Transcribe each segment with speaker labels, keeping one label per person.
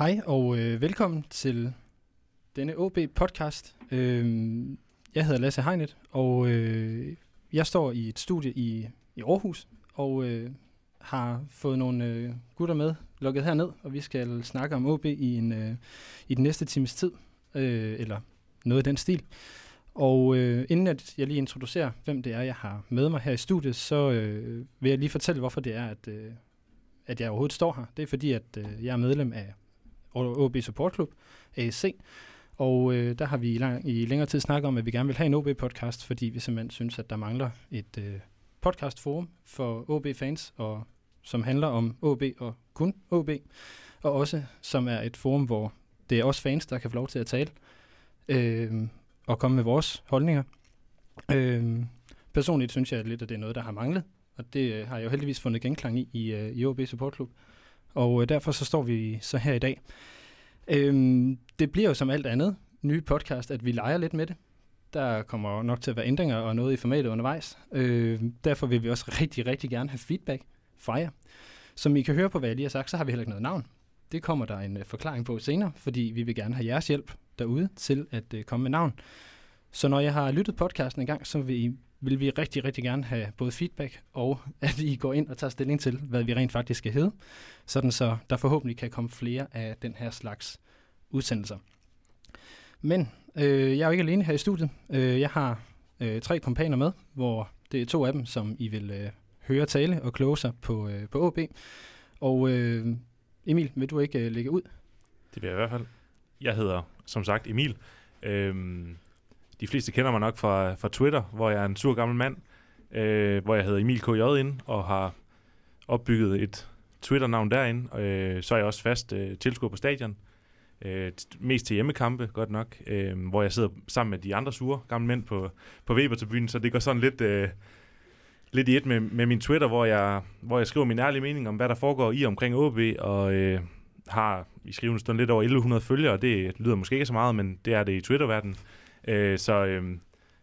Speaker 1: Hej og øh, velkommen til denne OB podcast. Øh, jeg hedder Lasse Heinet, og øh, jeg står i et studie i, i Aarhus, og øh, har fået nogle øh, gutter med lukket herned, og vi skal snakke om OB i, en, øh, i den næste times tid, øh, eller noget i den stil. Og øh, inden at jeg lige introducerer, hvem det er, jeg har med mig her i studiet, så øh, vil jeg lige fortælle, hvorfor det er, at, øh, at jeg overhovedet står her. Det er fordi, at øh, jeg er medlem af OB Support Club, ASC, og øh, der har vi i, lang, i længere tid snakket om, at vi gerne vil have en OB-podcast, fordi vi simpelthen synes, at der mangler et øh, podcastforum for OB-fans, og som handler om OB og kun OB, og også som er et forum, hvor det er os fans, der kan få lov til at tale øh, og komme med vores holdninger. Øh, personligt synes jeg lidt, at det er noget, der har manglet, og det øh, har jeg jo heldigvis fundet genklang i i, øh, i OB Support Club. Og øh, derfor så står vi så her i dag. Øhm, det bliver jo som alt andet nye podcast, at vi leger lidt med det. Der kommer nok til at være ændringer og noget i formatet undervejs. Øh, derfor vil vi også rigtig, rigtig gerne have feedback fra jer. Som I kan høre på, hvad jeg lige har sagt, så har vi heller ikke noget navn. Det kommer der en øh, forklaring på senere, fordi vi vil gerne have jeres hjælp derude til at øh, komme med navn. Så når jeg har lyttet podcasten en gang, så vil, I, vil vi rigtig, rigtig gerne have både feedback og at I går ind og tager stilling til, hvad vi rent faktisk skal hedde, sådan så der forhåbentlig kan komme flere af den her slags udsendelser. Men øh, jeg er jo ikke alene her i studiet. Øh, jeg har øh, tre kompaner med, hvor det er to af dem, som I vil øh, høre tale og kloge sig på, øh, på OB. Og øh, Emil, vil du ikke øh, lægge ud?
Speaker 2: Det vil jeg i hvert fald. Jeg hedder, som sagt, Emil. Øhm, de fleste kender mig nok fra, fra Twitter, hvor jeg er en sur gammel mand, øh, hvor jeg hedder Emil KJ ind og har opbygget et Twitter-navn derinde. Øh, så er jeg også fast øh, tilskuer på stadion. Øh, mest til hjemmekampe, godt nok, øh, hvor jeg sidder sammen med de andre sure gamle mænd på, på Weber-tribunen, så det går sådan lidt, øh, lidt i et med, med min Twitter, hvor jeg, hvor jeg skriver min ærlige mening om, hvad der foregår i omkring OB, og øh, har i skrivende stund lidt over 1100 følgere, det lyder måske ikke så meget, men det er det i Twitter-verdenen. Øh, så øh,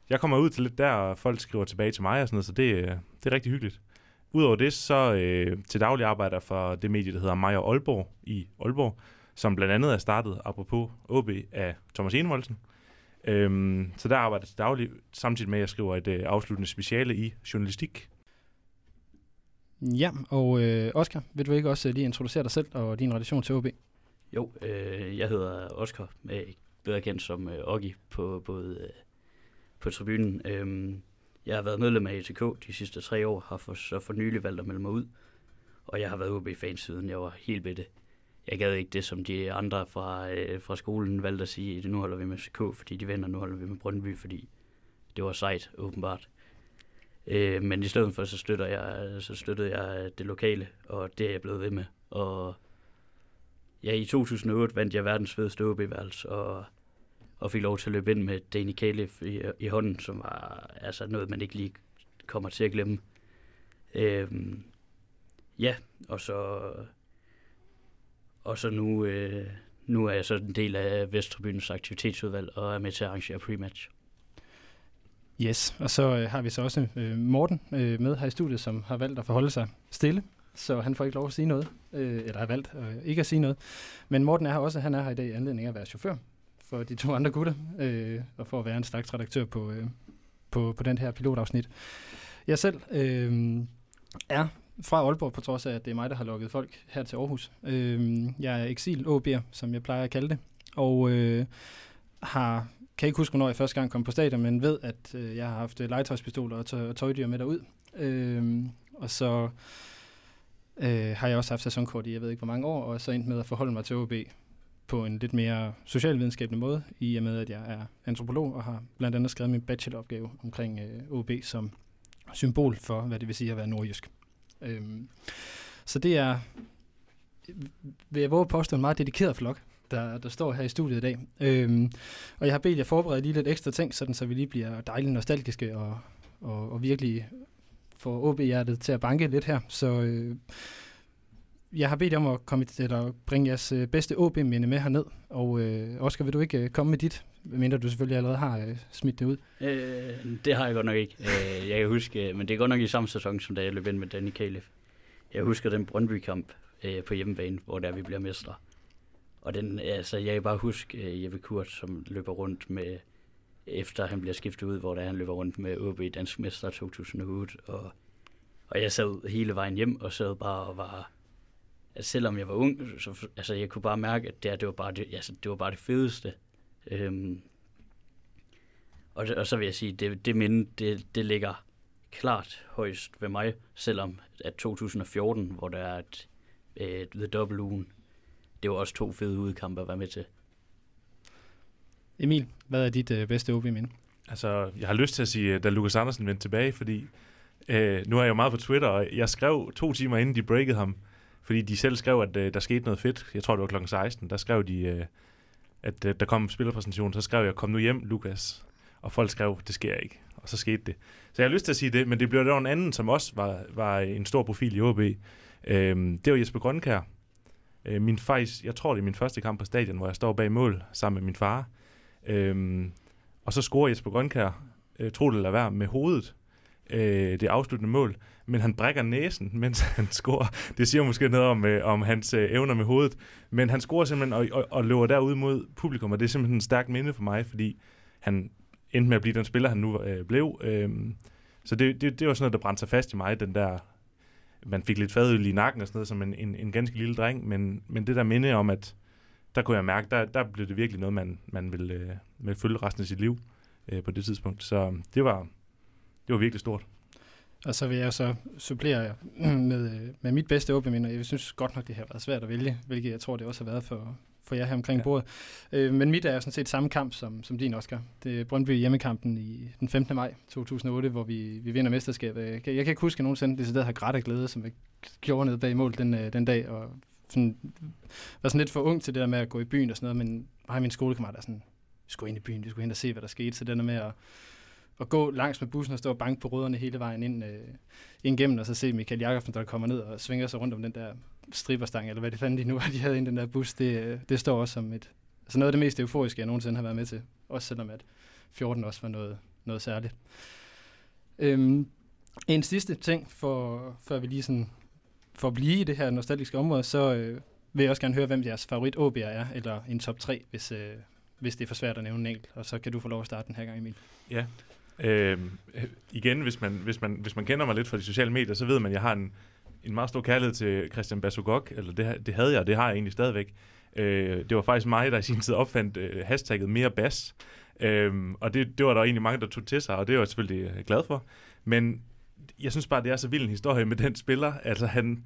Speaker 2: jeg kommer ud til lidt der, og folk skriver tilbage til mig og sådan noget, så det, øh, det er rigtig hyggeligt. Udover det, så øh, til daglig arbejder for det medie, der hedder Maja Aalborg i Aalborg, som blandt andet er startet, apropos OB, af Thomas Enevoldsen. Øhm, så der arbejder jeg til daglig, samtidig med, at jeg skriver et øh, afsluttende speciale i journalistik.
Speaker 1: Ja, og øh, Oscar, vil du ikke også lige introducere dig selv og din relation til OB?
Speaker 3: Jo, øh, jeg hedder Oscar, med bedre kendt som øh, Oggi på, både, øh, på tribunen. Øhm, jeg har været medlem af ATK de sidste tre år, har for, så for nylig valgt at melde mig ud. Og jeg har været OB-fan siden jeg var helt bitte jeg gad ikke det, som de andre fra, øh, fra skolen valgte at sige, at nu holder vi med CK, fordi de vinder, nu holder vi med Brøndby, fordi det var sejt, åbenbart. Øh, men i stedet for, så, støtter jeg, så støttede jeg øh, det lokale, og det er jeg blevet ved med. Og ja, i 2008 vandt jeg verdens fedeste OB-værelse, og, og fik lov til at løbe ind med Danny Caleb i, i hånden, som var altså noget, man ikke lige kommer til at glemme. Øhm, ja, og så og så nu, øh, nu er jeg så en del af Vesttribunens aktivitetsudvalg og er med til at arrangere prematch.
Speaker 1: Yes, og så øh, har vi så også øh, Morten øh, med her i studiet, som har valgt at forholde sig stille, så han får ikke lov at sige noget, øh, eller har valgt øh, ikke at sige noget. Men Morten er her også, han er her i dag i anledning af at være chauffør for de to andre gutter, øh, og for at være en slags redaktør på, øh, på, på den her pilotafsnit. Jeg selv øh, er fra Aalborg, på trods af, at det er mig, der har lukket folk her til Aarhus. Øh, jeg er eksil OB'er, som jeg plejer at kalde det, og øh, har, kan ikke huske, hvornår jeg første gang kom på stadion, men ved, at øh, jeg har haft øh, legetøjspistoler og, tø- og tøjdyr med derud. Øh, og så øh, har jeg også haft sæsonkort i, jeg ved ikke hvor mange år, og så endt med at forholde mig til OB på en lidt mere socialvidenskabelig måde, i og med, at jeg er antropolog og har blandt andet skrevet min bacheloropgave omkring øh, OB som symbol for, hvad det vil sige at være nordjysk. Øhm, så det er, vil jeg våge at påstå, en meget dedikeret flok, der, der står her i studiet i dag. Øhm, og jeg har bedt jer forberede lige lidt ekstra ting, sådan så vi lige bliver dejligt nostalgiske og, og, og virkelig får OB-hjertet til at banke lidt her. Så øh, jeg har bedt om at komme, til eller bringe jeres øh, bedste OB-minde med herned. Og øh, Oscar, vil du ikke øh, komme med dit, mindre du selvfølgelig allerede har øh, smidt det ud?
Speaker 3: Øh, det har jeg godt nok ikke. Øh, jeg kan huske, øh, men det er godt nok i samme sæson, som da jeg løb ind med Danny Kalef. Jeg husker den Brøndby-kamp øh, på hjemmebane, hvor der vi bliver mestre. Og den, altså, jeg kan bare huske øh, Jeppe Kurt, som løber rundt med, efter han bliver skiftet ud, hvor der han løber rundt med OB Dansk Mester 2008. Og, og jeg sad hele vejen hjem og sad bare og var... Altså, selvom jeg var ung, så altså, jeg kunne bare mærke, at det, her, det, var, bare det, altså, det var bare det fedeste. Øhm, og, og så vil jeg sige, det, det minde, det, det ligger klart højst ved mig, selvom at 2014, hvor der er et, et The Double Ugen, det var også to fede udkampe at være med til.
Speaker 1: Emil, hvad er dit øh, bedste OB-minde?
Speaker 2: Altså, jeg har lyst til at sige, øh, da Lukas Andersen vendte tilbage, fordi øh, nu er jeg jo meget på Twitter, og jeg skrev to timer inden de breakede ham, fordi de selv skrev, at øh, der skete noget fedt. Jeg tror, det var klokken 16. Der skrev de, øh, at øh, der kom en spillerpræsentation. Så skrev jeg, kom nu hjem, Lukas. Og folk skrev, det sker ikke. Og så skete det. Så jeg har lyst til at sige det, men det blev der en anden, som også var, var en stor profil i OB. Øh, det var Jesper Grønkær. Øh, min faktisk, jeg tror, det er min første kamp på stadion, hvor jeg står bag mål sammen med min far. Øh, og så scorer Jesper Grønkær, øh, tro det eller være, med hovedet øh, det afsluttende mål, men han brækker næsen, mens han scorer. Det siger måske noget om, øh, om hans øh, evner med hovedet, men han scorer simpelthen og, og, og løber derud mod publikum, og det er simpelthen en stærk minde for mig, fordi han endte med at blive den spiller, han nu øh, blev. Øh, så det, det, det var sådan noget, der brændte sig fast i mig, den der man fik lidt fadøl i nakken og sådan noget, som en, en, en ganske lille dreng, men, men det der minde om, at der kunne jeg mærke, der, der blev det virkelig noget, man, man ville, øh, ville følge resten af sit liv øh, på det tidspunkt. Så øh, det var, det var virkelig stort.
Speaker 1: Og så vil jeg så supplere med, med mit bedste åbne Jeg synes godt nok, det har været svært at vælge, hvilket jeg tror, det også har været for, for jer her omkring ja. bordet. Øh, men mit er sådan set samme kamp som, som din, Oscar. Det er Brøndby hjemmekampen i den 15. maj 2008, hvor vi, vi vinder mesterskabet. Jeg kan, jeg kan ikke huske, at nogensinde det har grædt af glæde, som jeg gjorde ned bag mål den, øh, den dag. Og sådan, var sådan lidt for ung til det der med at gå i byen og sådan noget, men og min skolekammerat er sådan, vi skulle ind i byen, vi skulle hen og se, hvad der skete. Så den der med at at gå langs med bussen og stå og banke på rødderne hele vejen ind, øh, ind gennem, og så se Michael Jakobsen, der kommer ned og svinger sig rundt om den der striberstang, eller hvad det fanden de nu, var, de havde i den der bus, det, øh, det står også som et, altså noget af det mest euforiske, jeg nogensinde har været med til. Også selvom at 14 også var noget, noget særligt. Øhm, en sidste ting, for, før vi lige sådan, for at blive i det her nostalgiske område, så øh, vil jeg også gerne høre, hvem jeres favorit OB'er er, eller en top 3, hvis, øh, hvis det er for svært at nævne en enkelt. Og så kan du få lov at starte den her gang, Emil.
Speaker 2: Ja, Øh, igen, hvis man, hvis, man, hvis man kender mig lidt fra de sociale medier, så ved man, at jeg har en, en meget stor kærlighed til Christian Basugok, eller det, det havde jeg, og det har jeg egentlig stadigvæk. Øh, det var faktisk mig, der i sin tid opfandt øh, hashtagget mere bas, øh, og det, det var der egentlig mange, der tog til sig, og det var jeg selvfølgelig øh, glad for. Men jeg synes bare, det er så vild en historie med den spiller. Altså han,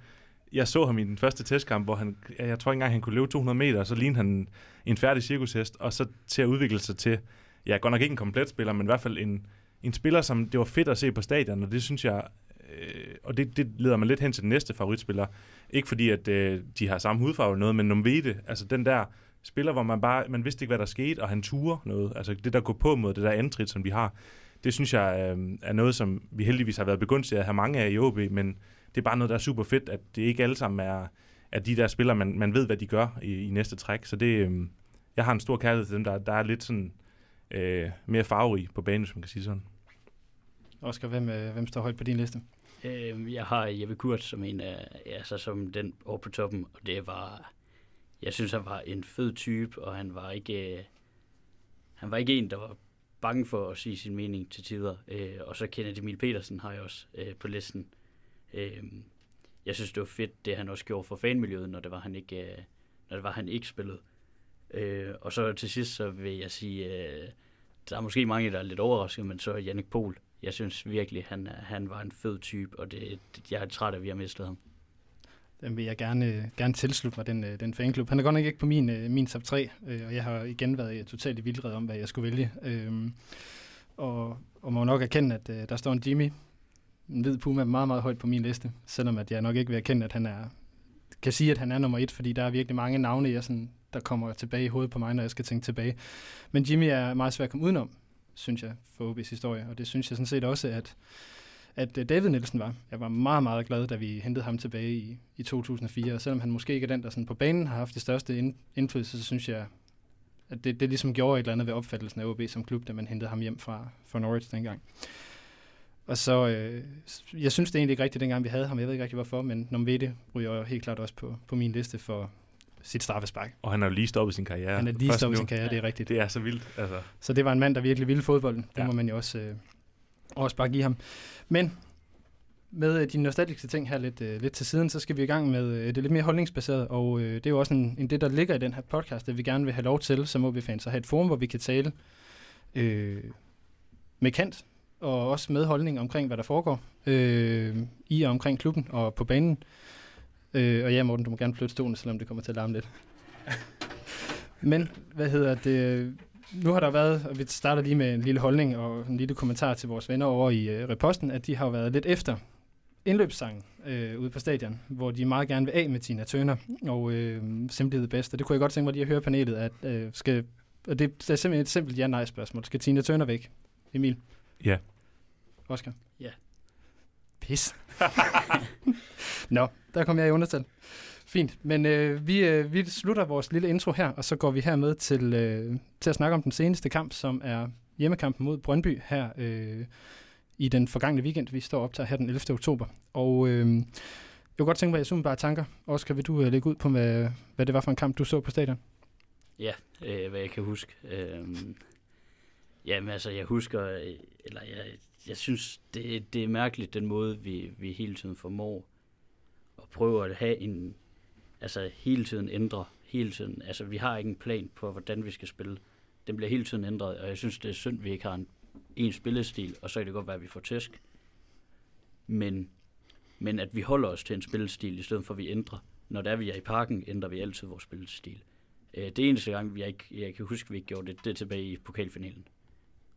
Speaker 2: jeg så ham i den første testkamp, hvor han, jeg tror ikke engang, han kunne løbe 200 meter, og så lignede han en færdig cirkushest, og så til at udvikle sig til, ja, godt nok ikke en komplet spiller, men i hvert fald en, en spiller, som det var fedt at se på stadion, og det synes jeg, øh, og det, det leder mig lidt hen til den næste favoritspiller. Ikke fordi, at øh, de har samme hudfarve eller noget, men Nomvede, altså den der spiller, hvor man bare, man vidste ikke, hvad der skete, og han turer noget. Altså det, der går på mod det der antrit, som vi har, det synes jeg øh, er noget, som vi heldigvis har været begunstiget at have mange af i OB, men det er bare noget, der er super fedt, at det ikke alle sammen er, er de der spillere, man, man ved, hvad de gør i, i næste træk. Så det, øh, jeg har en stor kærlighed til dem, der, der er lidt sådan øh, mere farverige på banen, som man kan sige sådan.
Speaker 1: Oscar, hvem, øh, hvem står højt på din liste?
Speaker 3: Øh, jeg har Jeppe Kurt som en af, altså som den over på toppen, og det var, jeg synes, han var en fed type, og han var ikke, øh, han var ikke en, der var bange for at sige sin mening til tider. Øh, og så Kenneth Emil Petersen har jeg også øh, på listen. Øh, jeg synes, det var fedt, det han også gjorde for fanmiljøet, når det var, han ikke, øh, når det var, han ikke spillede. Øh, og så til sidst, så vil jeg sige, øh, der er måske mange, der er lidt overrasket, men så Jannik Pohl. Jeg synes virkelig, han, han var en fed type, og det, jeg er træt af, at vi har mistet ham.
Speaker 1: Den vil jeg gerne, øh, gerne tilslutte mig, den, øh, den fanklub. Han er godt nok ikke på min, øh, min top 3, og jeg har igen været totalt i vildred om, hvad jeg skulle vælge. Øhm, og, og må nok erkende, at der står en Jimmy, en hvid puma, meget, meget højt på min liste, selvom at jeg nok ikke vil erkende, at han er, kan sige, at han er nummer et, fordi der er virkelig mange navne, jeg sådan der kommer tilbage i hovedet på mig, når jeg skal tænke tilbage. Men Jimmy er meget svær at komme udenom, synes jeg, for OB's historie. Og det synes jeg sådan set også, at, at øh, David Nielsen var. Jeg var meget, meget glad, da vi hentede ham tilbage i, i 2004. Og selvom han måske ikke er den, der sådan på banen har haft det største indflydelse, så synes jeg, at det, det ligesom gjorde et eller andet ved opfattelsen af OB som klub, da man hentede ham hjem fra, fra Norwich dengang. Og så, øh, jeg synes det egentlig ikke rigtigt, dengang vi havde ham. Jeg ved ikke rigtig hvorfor, men Nomvede ryger helt klart også på, på min liste for sit straffespark.
Speaker 2: Og han har jo lige stoppet sin karriere.
Speaker 1: Han er lige stoppet
Speaker 2: nu.
Speaker 1: sin karriere, det er rigtigt.
Speaker 2: Det er så vildt. Altså.
Speaker 1: Så det var en mand, der virkelig ville fodbolden. Det
Speaker 2: Ja.
Speaker 1: må man jo også, øh, også bare give ham. Men med øh, de nostalgiske ting her lidt, øh, lidt til siden, så skal vi i gang med øh, det lidt mere holdningsbaseret, og øh, det er jo også en, en det, der ligger i den her podcast, at vi gerne vil have lov til, som OB-fans, at have et forum, hvor vi kan tale øh, med kant, og også med holdning omkring, hvad der foregår øh, i og omkring klubben og på banen. Øh, og ja, Morten, du må gerne flytte stolen, selvom det kommer til at larme lidt. Men, hvad hedder det? Nu har der været, og vi starter lige med en lille holdning og en lille kommentar til vores venner over i øh, Reposten, at de har været lidt efter indløbssangen øh, ude på stadion, hvor de meget gerne vil af med Tina Turner og øh, Simply the Best. Og det kunne jeg godt tænke mig lige at høre panelet, at øh, skal, og det, det er simpelthen et simpelt ja-nej-spørgsmål. Skal Tina Turner væk? Emil?
Speaker 2: Ja.
Speaker 1: Oscar?
Speaker 3: Ja.
Speaker 1: Pis. Nå, der kom jeg i undertal. Fint, men øh, vi, øh, vi slutter vores lille intro her, og så går vi hermed til, øh, til at snakke om den seneste kamp, som er hjemmekampen mod Brøndby her øh, i den forgangne weekend. Vi står op til her den 11. oktober. Og øh, jeg kunne godt tænke mig, at jeg bare tanker. Oscar, vil du øh, lægge ud på, hvad, hvad det var for en kamp, du så på stadion?
Speaker 3: Ja, øh, hvad jeg kan huske. Øh, jamen altså, jeg husker, øh, eller jeg, jeg synes, det, det er mærkeligt, den måde, vi, vi hele tiden formår at prøve at have en, altså hele tiden ændre, hele tiden. Altså, vi har ikke en plan på, hvordan vi skal spille. Den bliver hele tiden ændret, og jeg synes, det er synd, vi ikke har en, en spillestil, og så kan det godt være, at vi får tæsk. Men, men at vi holder os til en spillestil, i stedet for at vi ændrer. Når der vi er i parken, ændrer vi altid vores spillestil. Øh, Det eneste gang, jeg, ikke, jeg kan huske, vi ikke gjorde det, det er tilbage i pokalfinalen.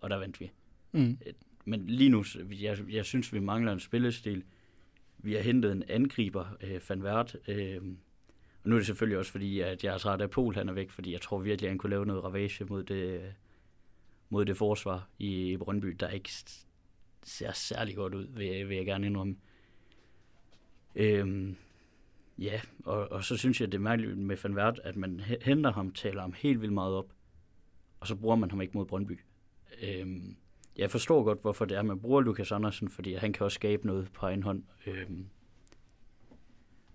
Speaker 3: Og der vandt vi.
Speaker 1: Mm.
Speaker 3: Men lige nu, jeg, jeg synes, vi mangler en spillestil. Vi har hentet en angriber, øh, Van Vært, Øh, og nu er det selvfølgelig også fordi, at jeg er træt af Pol, han er væk, fordi jeg tror virkelig, at han kunne lave noget ravage mod det, mod det forsvar i, i Brøndby, der ikke ser særlig godt ud, vil, vil jeg gerne indrømme. Øhm, ja, og, og så synes jeg, det er mærkeligt med Van Vært, at man henter ham, taler ham helt vildt meget op, og så bruger man ham ikke mod Brøndby. Øhm, jeg forstår godt, hvorfor det er, man bruger Lukas Andersen, fordi han kan også skabe noget på egen hånd. Øhm,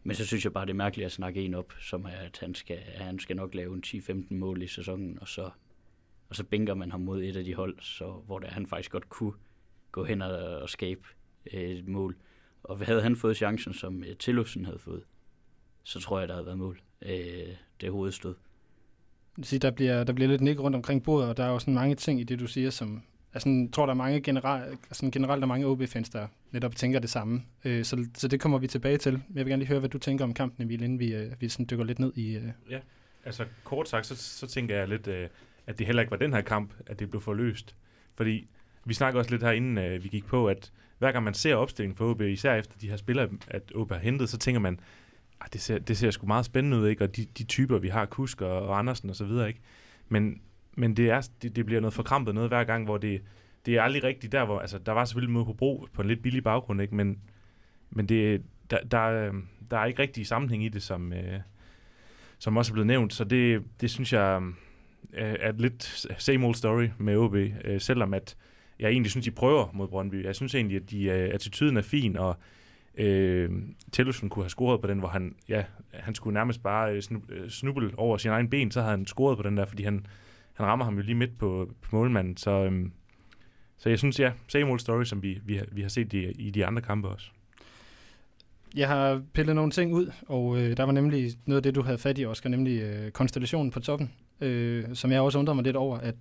Speaker 3: men så synes jeg bare, det er mærkeligt at snakke en op, som er, at han skal, at han skal nok lave en 10-15 mål i sæsonen, og så, og så bænker man ham mod et af de hold, så, hvor det, han faktisk godt kunne gå hen og, og skabe øh, et mål. Og havde han fået chancen, som øh, havde fået, så tror jeg, der havde været mål. Øh, det hovedstød.
Speaker 1: sige, der bliver, der bliver lidt nik rundt omkring bordet, og der er jo sådan mange ting i det, du siger, som altså, jeg tror, der er mange generelt, altså, generelt er mange OB-fans, der netop tænker det samme. Øh, så, så det kommer vi tilbage til. Men jeg vil gerne lige høre, hvad du tænker om kampen, Emil, inden vi, øh, vi sådan dykker lidt ned i... Øh.
Speaker 2: Altså kort sagt, så, så tænker jeg lidt, øh, at det heller ikke var den her kamp, at det blev forløst. Fordi vi snakker også lidt her, inden øh, vi gik på, at hver gang man ser opstillingen for OB, især efter de her spillere, at OB har hentet, så tænker man, at det ser, det ser sgu meget spændende ud, ikke? Og de, de typer, vi har, Kusk og, og Andersen og så videre, ikke? Men, men det, er, det, det bliver noget forkrampet noget hver gang, hvor det, det er aldrig rigtigt der, hvor, altså der var selvfølgelig mod Hobro på en lidt billig baggrund, ikke? Men, men det, der, der, øh, der er ikke rigtig sammenhæng i det, som, øh, som også er blevet nævnt, så det, det synes jeg øh, er et lidt same old story med OB, øh, selvom at jeg egentlig synes, de prøver mod Brøndby. Jeg synes egentlig, at de, øh, attituden er fin, og øh, Tellefsen kunne have scoret på den, hvor han, ja, han skulle nærmest bare øh, snu, øh, snuble over sin egen ben, så havde han scoret på den der, fordi han, han rammer ham jo lige midt på, på målmanden. Så, øhm, så jeg synes, ja, same old story, som vi, vi, har, vi har set i, i de andre kampe også.
Speaker 1: Jeg har pillet nogle ting ud, og øh, der var nemlig noget af det, du havde fat i, Oscar, nemlig øh, konstellationen på toppen, øh, som jeg også undrer mig lidt over, at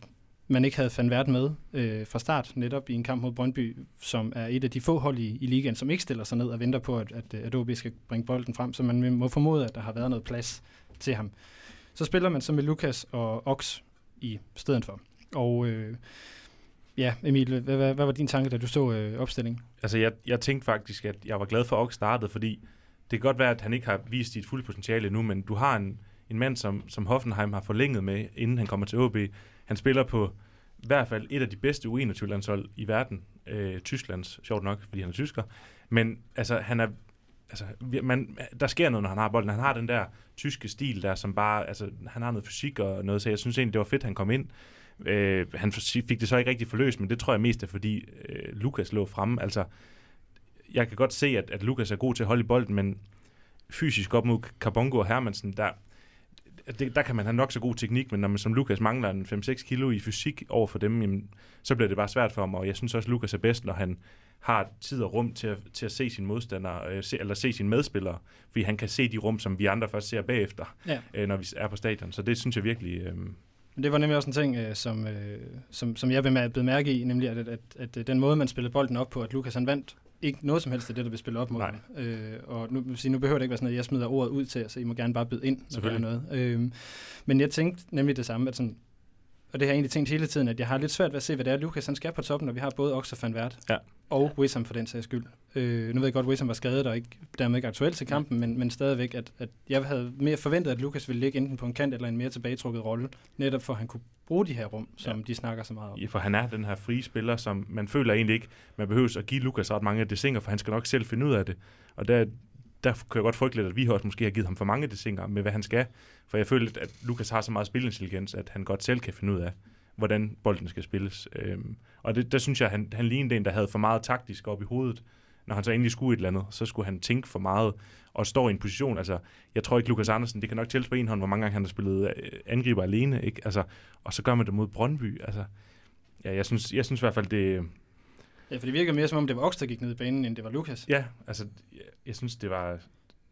Speaker 1: man ikke havde fandt vært med øh, fra start, netop i en kamp mod Brøndby, som er et af de få hold i, i ligaen, som ikke stiller sig ned og venter på, at, at, at OB skal bringe bolden frem, så man må formode, at der har været noget plads til ham. Så spiller man så med Lukas og Ox i stedet for. Og øh, ja, Emil, hvad, hvad, hvad var din tanke, da du så øh, opstillingen?
Speaker 2: Altså, jeg, jeg tænkte faktisk, at jeg var glad for, at Ox startede, fordi det kan godt være, at han ikke har vist sit fulde potentiale nu, men du har en, en mand, som, som Hoffenheim har forlænget med, inden han kommer til OB. Han spiller på i hvert fald et af de bedste U21-landshold i verden. Øh, Tysklands, sjovt nok, fordi han er tysker. Men altså, han er altså, man, der sker noget, når han har bolden. Han har den der tyske stil der, som bare, altså, han har noget fysik og noget, så jeg synes egentlig, det var fedt, han kom ind. Øh, han fik det så ikke rigtig forløst, men det tror jeg mest er, fordi øh, Lukas lå fremme. Altså, jeg kan godt se, at, at Lukas er god til at holde i bolden, men fysisk op mod Carbongo og Hermansen, der, det, der kan man have nok så god teknik, men når man som Lukas mangler en 5-6 kilo i fysik over for dem, jamen, så bliver det bare svært for ham, og jeg synes også, at Lukas er bedst, når han har tid og rum til at, til at se sine modstandere, øh, se, eller se sine medspillere, fordi han kan se de rum, som vi andre først ser bagefter,
Speaker 1: Ja.
Speaker 2: øh, når vi er på stadion. Så det synes jeg virkelig... Øh,
Speaker 1: det var nemlig også en ting, øh, som, øh, som, som jeg blev mærke i, nemlig at, at, at, at øh, den måde, man spillede bolden op på, at Lukas han vandt ikke noget som helst af det, der blev spillet op mod
Speaker 2: Nej.
Speaker 1: ham. Øh, og nu, sige, nu behøver det ikke være sådan, at jeg smider ordet ud til, så I må gerne bare byde ind, når der er noget. Øh, men jeg tænkte nemlig det samme, at sådan, og det har jeg egentlig tænkt hele tiden, at jeg har lidt svært ved at se, hvad det er, Lukas han skal på toppen, når vi har både Ox og Van Vært,
Speaker 2: Ja.
Speaker 1: og Wissam for den sags skyld. Øh, nu ved jeg godt, at Wissam var skadet og ikke, dermed ikke aktuel til kampen, men, men stadigvæk, at, at jeg havde mere forventet, at Lukas ville ligge enten på en kant eller en mere tilbagetrukket rolle, netop for at han kunne bruge de her rum, som
Speaker 2: Ja.
Speaker 1: de snakker så meget om.
Speaker 2: Ja, for han er den her frie spiller, som man føler egentlig ikke, man behøver at give Lukas ret mange desinger, for han skal nok selv finde ud af det. Og der, der kan jeg godt frygte lidt, at vi også måske har givet ham for mange desinger med, hvad han skal. For jeg føler at Lukas har så meget spilintelligens, at han godt selv kan finde ud af, hvordan bolden skal spilles. Øhm, og det, der synes jeg, han, han lignede en, der havde for meget taktisk op i hovedet. Når han så endelig skulle et eller andet, så skulle han tænke for meget og står i en position. Altså, jeg tror ikke, Lukas Andersen, det kan nok tælles på en hånd, hvor mange gange han har spillet øh, angriber alene. Ikke? Altså, og så gør man det mod Brøndby. Altså, ja, jeg synes, jeg synes i hvert fald, det...
Speaker 1: Ja, for det virker mere som om, det var Ox, der gik ned i banen, end det var Lukas.
Speaker 2: Ja, altså, jeg, jeg synes, det var...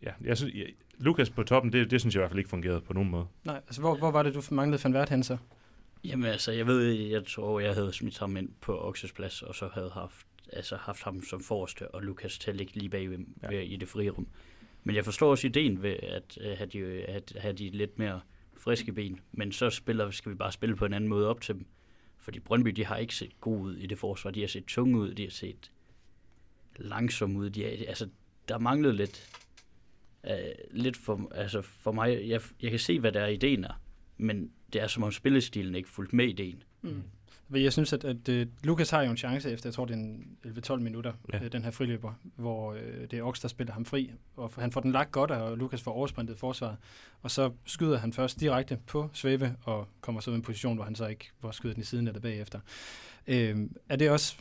Speaker 2: Ja, jeg synes, jeg, Lukas på toppen, det, det synes jeg i hvert fald ikke fungerede på nogen måde.
Speaker 1: Nej, altså hvor, hvor var det, du manglede Van Vært hen så?
Speaker 3: Jamen altså, jeg ved, jeg tror, jeg havde smidt ham ind på Oxes plads, og så havde haft, altså, haft ham som forreste, og Lukas til at ligge lige bag
Speaker 2: Ja.
Speaker 3: ja. i det frie rum. Men jeg forstår også ideen ved at uh, have, de, at have de lidt mere friske ben, men så spiller, skal vi bare spille på en anden måde op til dem. Fordi Brøndby, de har ikke set god ud i det forsvar. De har set tunge ud, de har set langsomme ud. De har, altså, der manglede lidt, uh, lidt for, altså for mig. Jeg, jeg kan se, hvad der er ideen er, men det er som om spillestilen ikke fulgt med ideen.
Speaker 1: Mm. Men Jeg synes, at, at uh, Lukas har jo en chance efter, jeg tror, det er en 11-12 minutter,
Speaker 2: Ja.
Speaker 1: uh, den her friløber, hvor uh, det er Ox, der spiller ham fri, og han får den lagt godt, og Lukas får oversprintet forsvaret, og så skyder han først direkte på Svæve, og kommer så i en position, hvor han så ikke hvor skyder den i siden eller bagefter. Uh, er det også,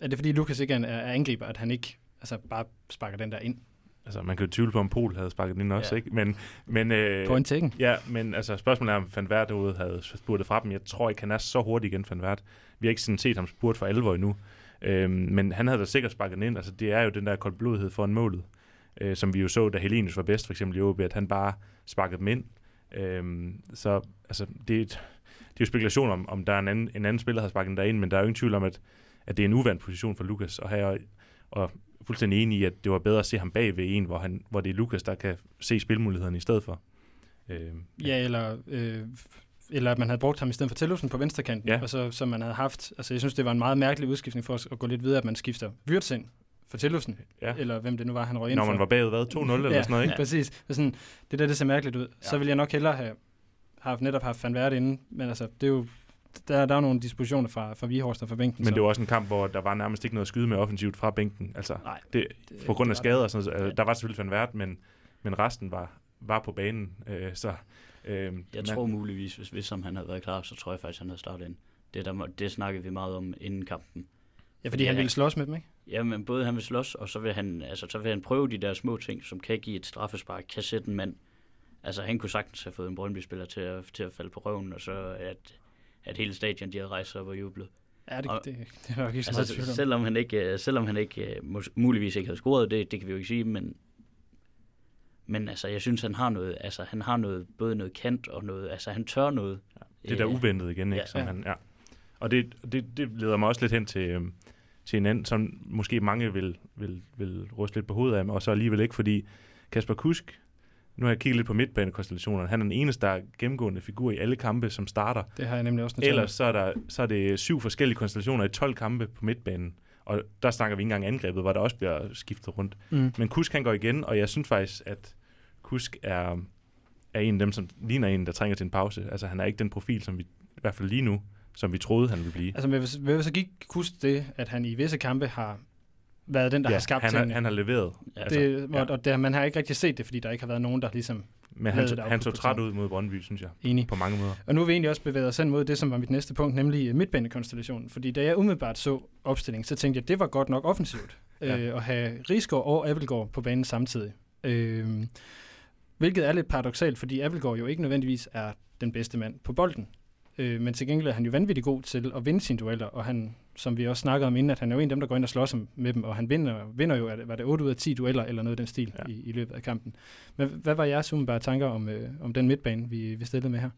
Speaker 1: er det fordi Lukas ikke er, er angriber, at han ikke altså bare sparker den der ind
Speaker 2: Altså, man kan jo tvivle på, om Pol havde sparket den ind også,
Speaker 3: Ja.
Speaker 2: ikke? Men, men, øh,
Speaker 1: på en tækken?
Speaker 2: Ja, men altså spørgsmålet er, om Van Vært derude havde spurtet fra dem. Jeg tror ikke, han er så hurtig igen, Van Vært. Vi har ikke sådan set ham spurgt for alvor endnu. Øhm, men han havde da sikkert sparket den ind. Altså, det er jo den der koldblodhed foran målet, øh, som vi jo så, da Helenius var bedst, for eksempel i OB, at han bare sparkede dem ind. Øhm, så altså, det, er et, det er jo spekulation om, om der er en anden, en anden spiller, der har sparket den derind, men der er jo ingen tvivl om, at, at det er en uvandt position for Lukas at have, og, og fuldstændig enig i, at det var bedre at se ham bag ved en, hvor, han, hvor det er Lukas, der kan se spilmulighederne i stedet for. Øhm,
Speaker 1: Ja, eller, øh, eller at man havde brugt ham i stedet for Tillufsen på venstrekanten,
Speaker 2: Ja.
Speaker 1: og så, som man havde haft. Altså, jeg synes, det var en meget mærkelig udskiftning for os at gå lidt videre, at man skifter Wirtz for Tillufsen,
Speaker 2: Ja.
Speaker 1: eller hvem det nu var, han røg ind
Speaker 2: Når
Speaker 1: for.
Speaker 2: man var bagud, hvad? 2-0 eller
Speaker 1: ja,
Speaker 2: sådan noget, ikke?
Speaker 1: Ja, præcis. Så sådan, det der, det ser mærkeligt ud. Så
Speaker 2: Ja.
Speaker 1: ville jeg nok hellere have haft, netop haft Van Vært inde, men altså, det er jo, der, der er nogle dispositioner fra, fra Vihorst og fra bænken.
Speaker 2: Men
Speaker 1: så.
Speaker 2: det var også en kamp, hvor der var nærmest ikke noget at skyde med offensivt fra bænken. Altså,
Speaker 1: Nej,
Speaker 2: det,
Speaker 1: det-
Speaker 2: på grund af skader og sådan noget.
Speaker 3: Ja.
Speaker 2: Altså, der var selvfølgelig Van Vært, men, men resten var, var på banen. Øh, så, øh,
Speaker 3: Jeg
Speaker 2: man-
Speaker 3: tror muligvis, hvis, hvis som han havde været klar, så tror jeg faktisk, han havde startet ind. Det, der, det snakkede vi meget om inden kampen.
Speaker 1: Ja, fordi han
Speaker 3: Ja.
Speaker 1: ville slås med dem, ikke?
Speaker 3: Jamen, både han vil slås, og så vil han, altså, så vil han prøve de der små ting, som kan give et straffespark, kan sætte en mand. Altså, han kunne sagtens have fået en Brøndby-spiller til at, til at falde på røven, og så at, at hele stadion, de havde rejst sig op og jublet.
Speaker 1: Ja, det,
Speaker 3: Og-
Speaker 1: det, det er nok ikke så meget tvivl
Speaker 3: Altså,
Speaker 1: om.
Speaker 3: selvom han ikke, øh, selvom han ikke øh, muligvis ikke havde scoret, det, det kan vi jo ikke sige, men, men altså, jeg synes, han har noget, altså, han har noget, både noget kant og noget, altså, han tør noget.
Speaker 2: det der
Speaker 3: Øh,
Speaker 2: uventet igen, ikke?
Speaker 3: ja.
Speaker 2: Som
Speaker 1: Ja.
Speaker 2: Han, ja. Og det, det, det leder mig også lidt hen til, øhm, til en anden, som måske mange vil, vil, vil ryste lidt på hovedet af, og så alligevel ikke, fordi Kasper Kusk, nu har jeg kigget lidt på midtbanekonstellationerne, han er den eneste, der er gennemgående figur i alle kampe, som starter.
Speaker 1: Det har jeg nemlig også noteret.
Speaker 2: Ellers så er, der, så er det syv forskellige konstellationer i 12 kampe på midtbanen. Og der snakker vi ikke engang angrebet, hvor der også bliver skiftet rundt.
Speaker 1: Mm.
Speaker 2: Men Kusk han går igen, og jeg synes faktisk, at Kusk er, er en af dem, som ligner en, der trænger til en pause. Altså han er ikke den profil, som vi, i hvert fald lige nu, som vi troede, han ville blive.
Speaker 1: Altså, men hvis, hvis så gik Kust det, at han i visse kampe har været den, der har skabt
Speaker 2: han, har,
Speaker 1: tingene.
Speaker 2: han har leveret.
Speaker 3: Ja,
Speaker 2: altså,
Speaker 1: det,
Speaker 2: ja.
Speaker 1: og, det, man har ikke rigtig set det, fordi der ikke har været nogen, der ligesom
Speaker 2: Men han,
Speaker 1: et
Speaker 2: han så træt ud mod Brøndby, synes jeg,
Speaker 1: enig.
Speaker 2: på mange måder.
Speaker 1: Og nu er vi egentlig også bevæget os hen mod det, som var mit næste punkt, nemlig øh, midtbanekonstellationen. Fordi da jeg umiddelbart så opstillingen, så tænkte jeg, at det var godt nok offensivt
Speaker 2: Ja.
Speaker 1: øh, at have Rigsgaard og Abelgaard på banen samtidig. Øh, Hvilket er lidt paradoxalt, fordi Appelgaard jo ikke nødvendigvis er den bedste mand på bolden. Øh, men til gengæld er han jo vanvittigt god til at vinde sine dueller, og han, som vi også snakkede om inden, at han er jo en af dem, der går ind og slås med dem, og han vinder, vinder jo, var det 8 ud af 10 dueller eller noget af den stil ja. i, i løbet af kampen. Men hvad var jeres umiddelbare tanker om, øh, om den midtbane, vi, vi stillede med her?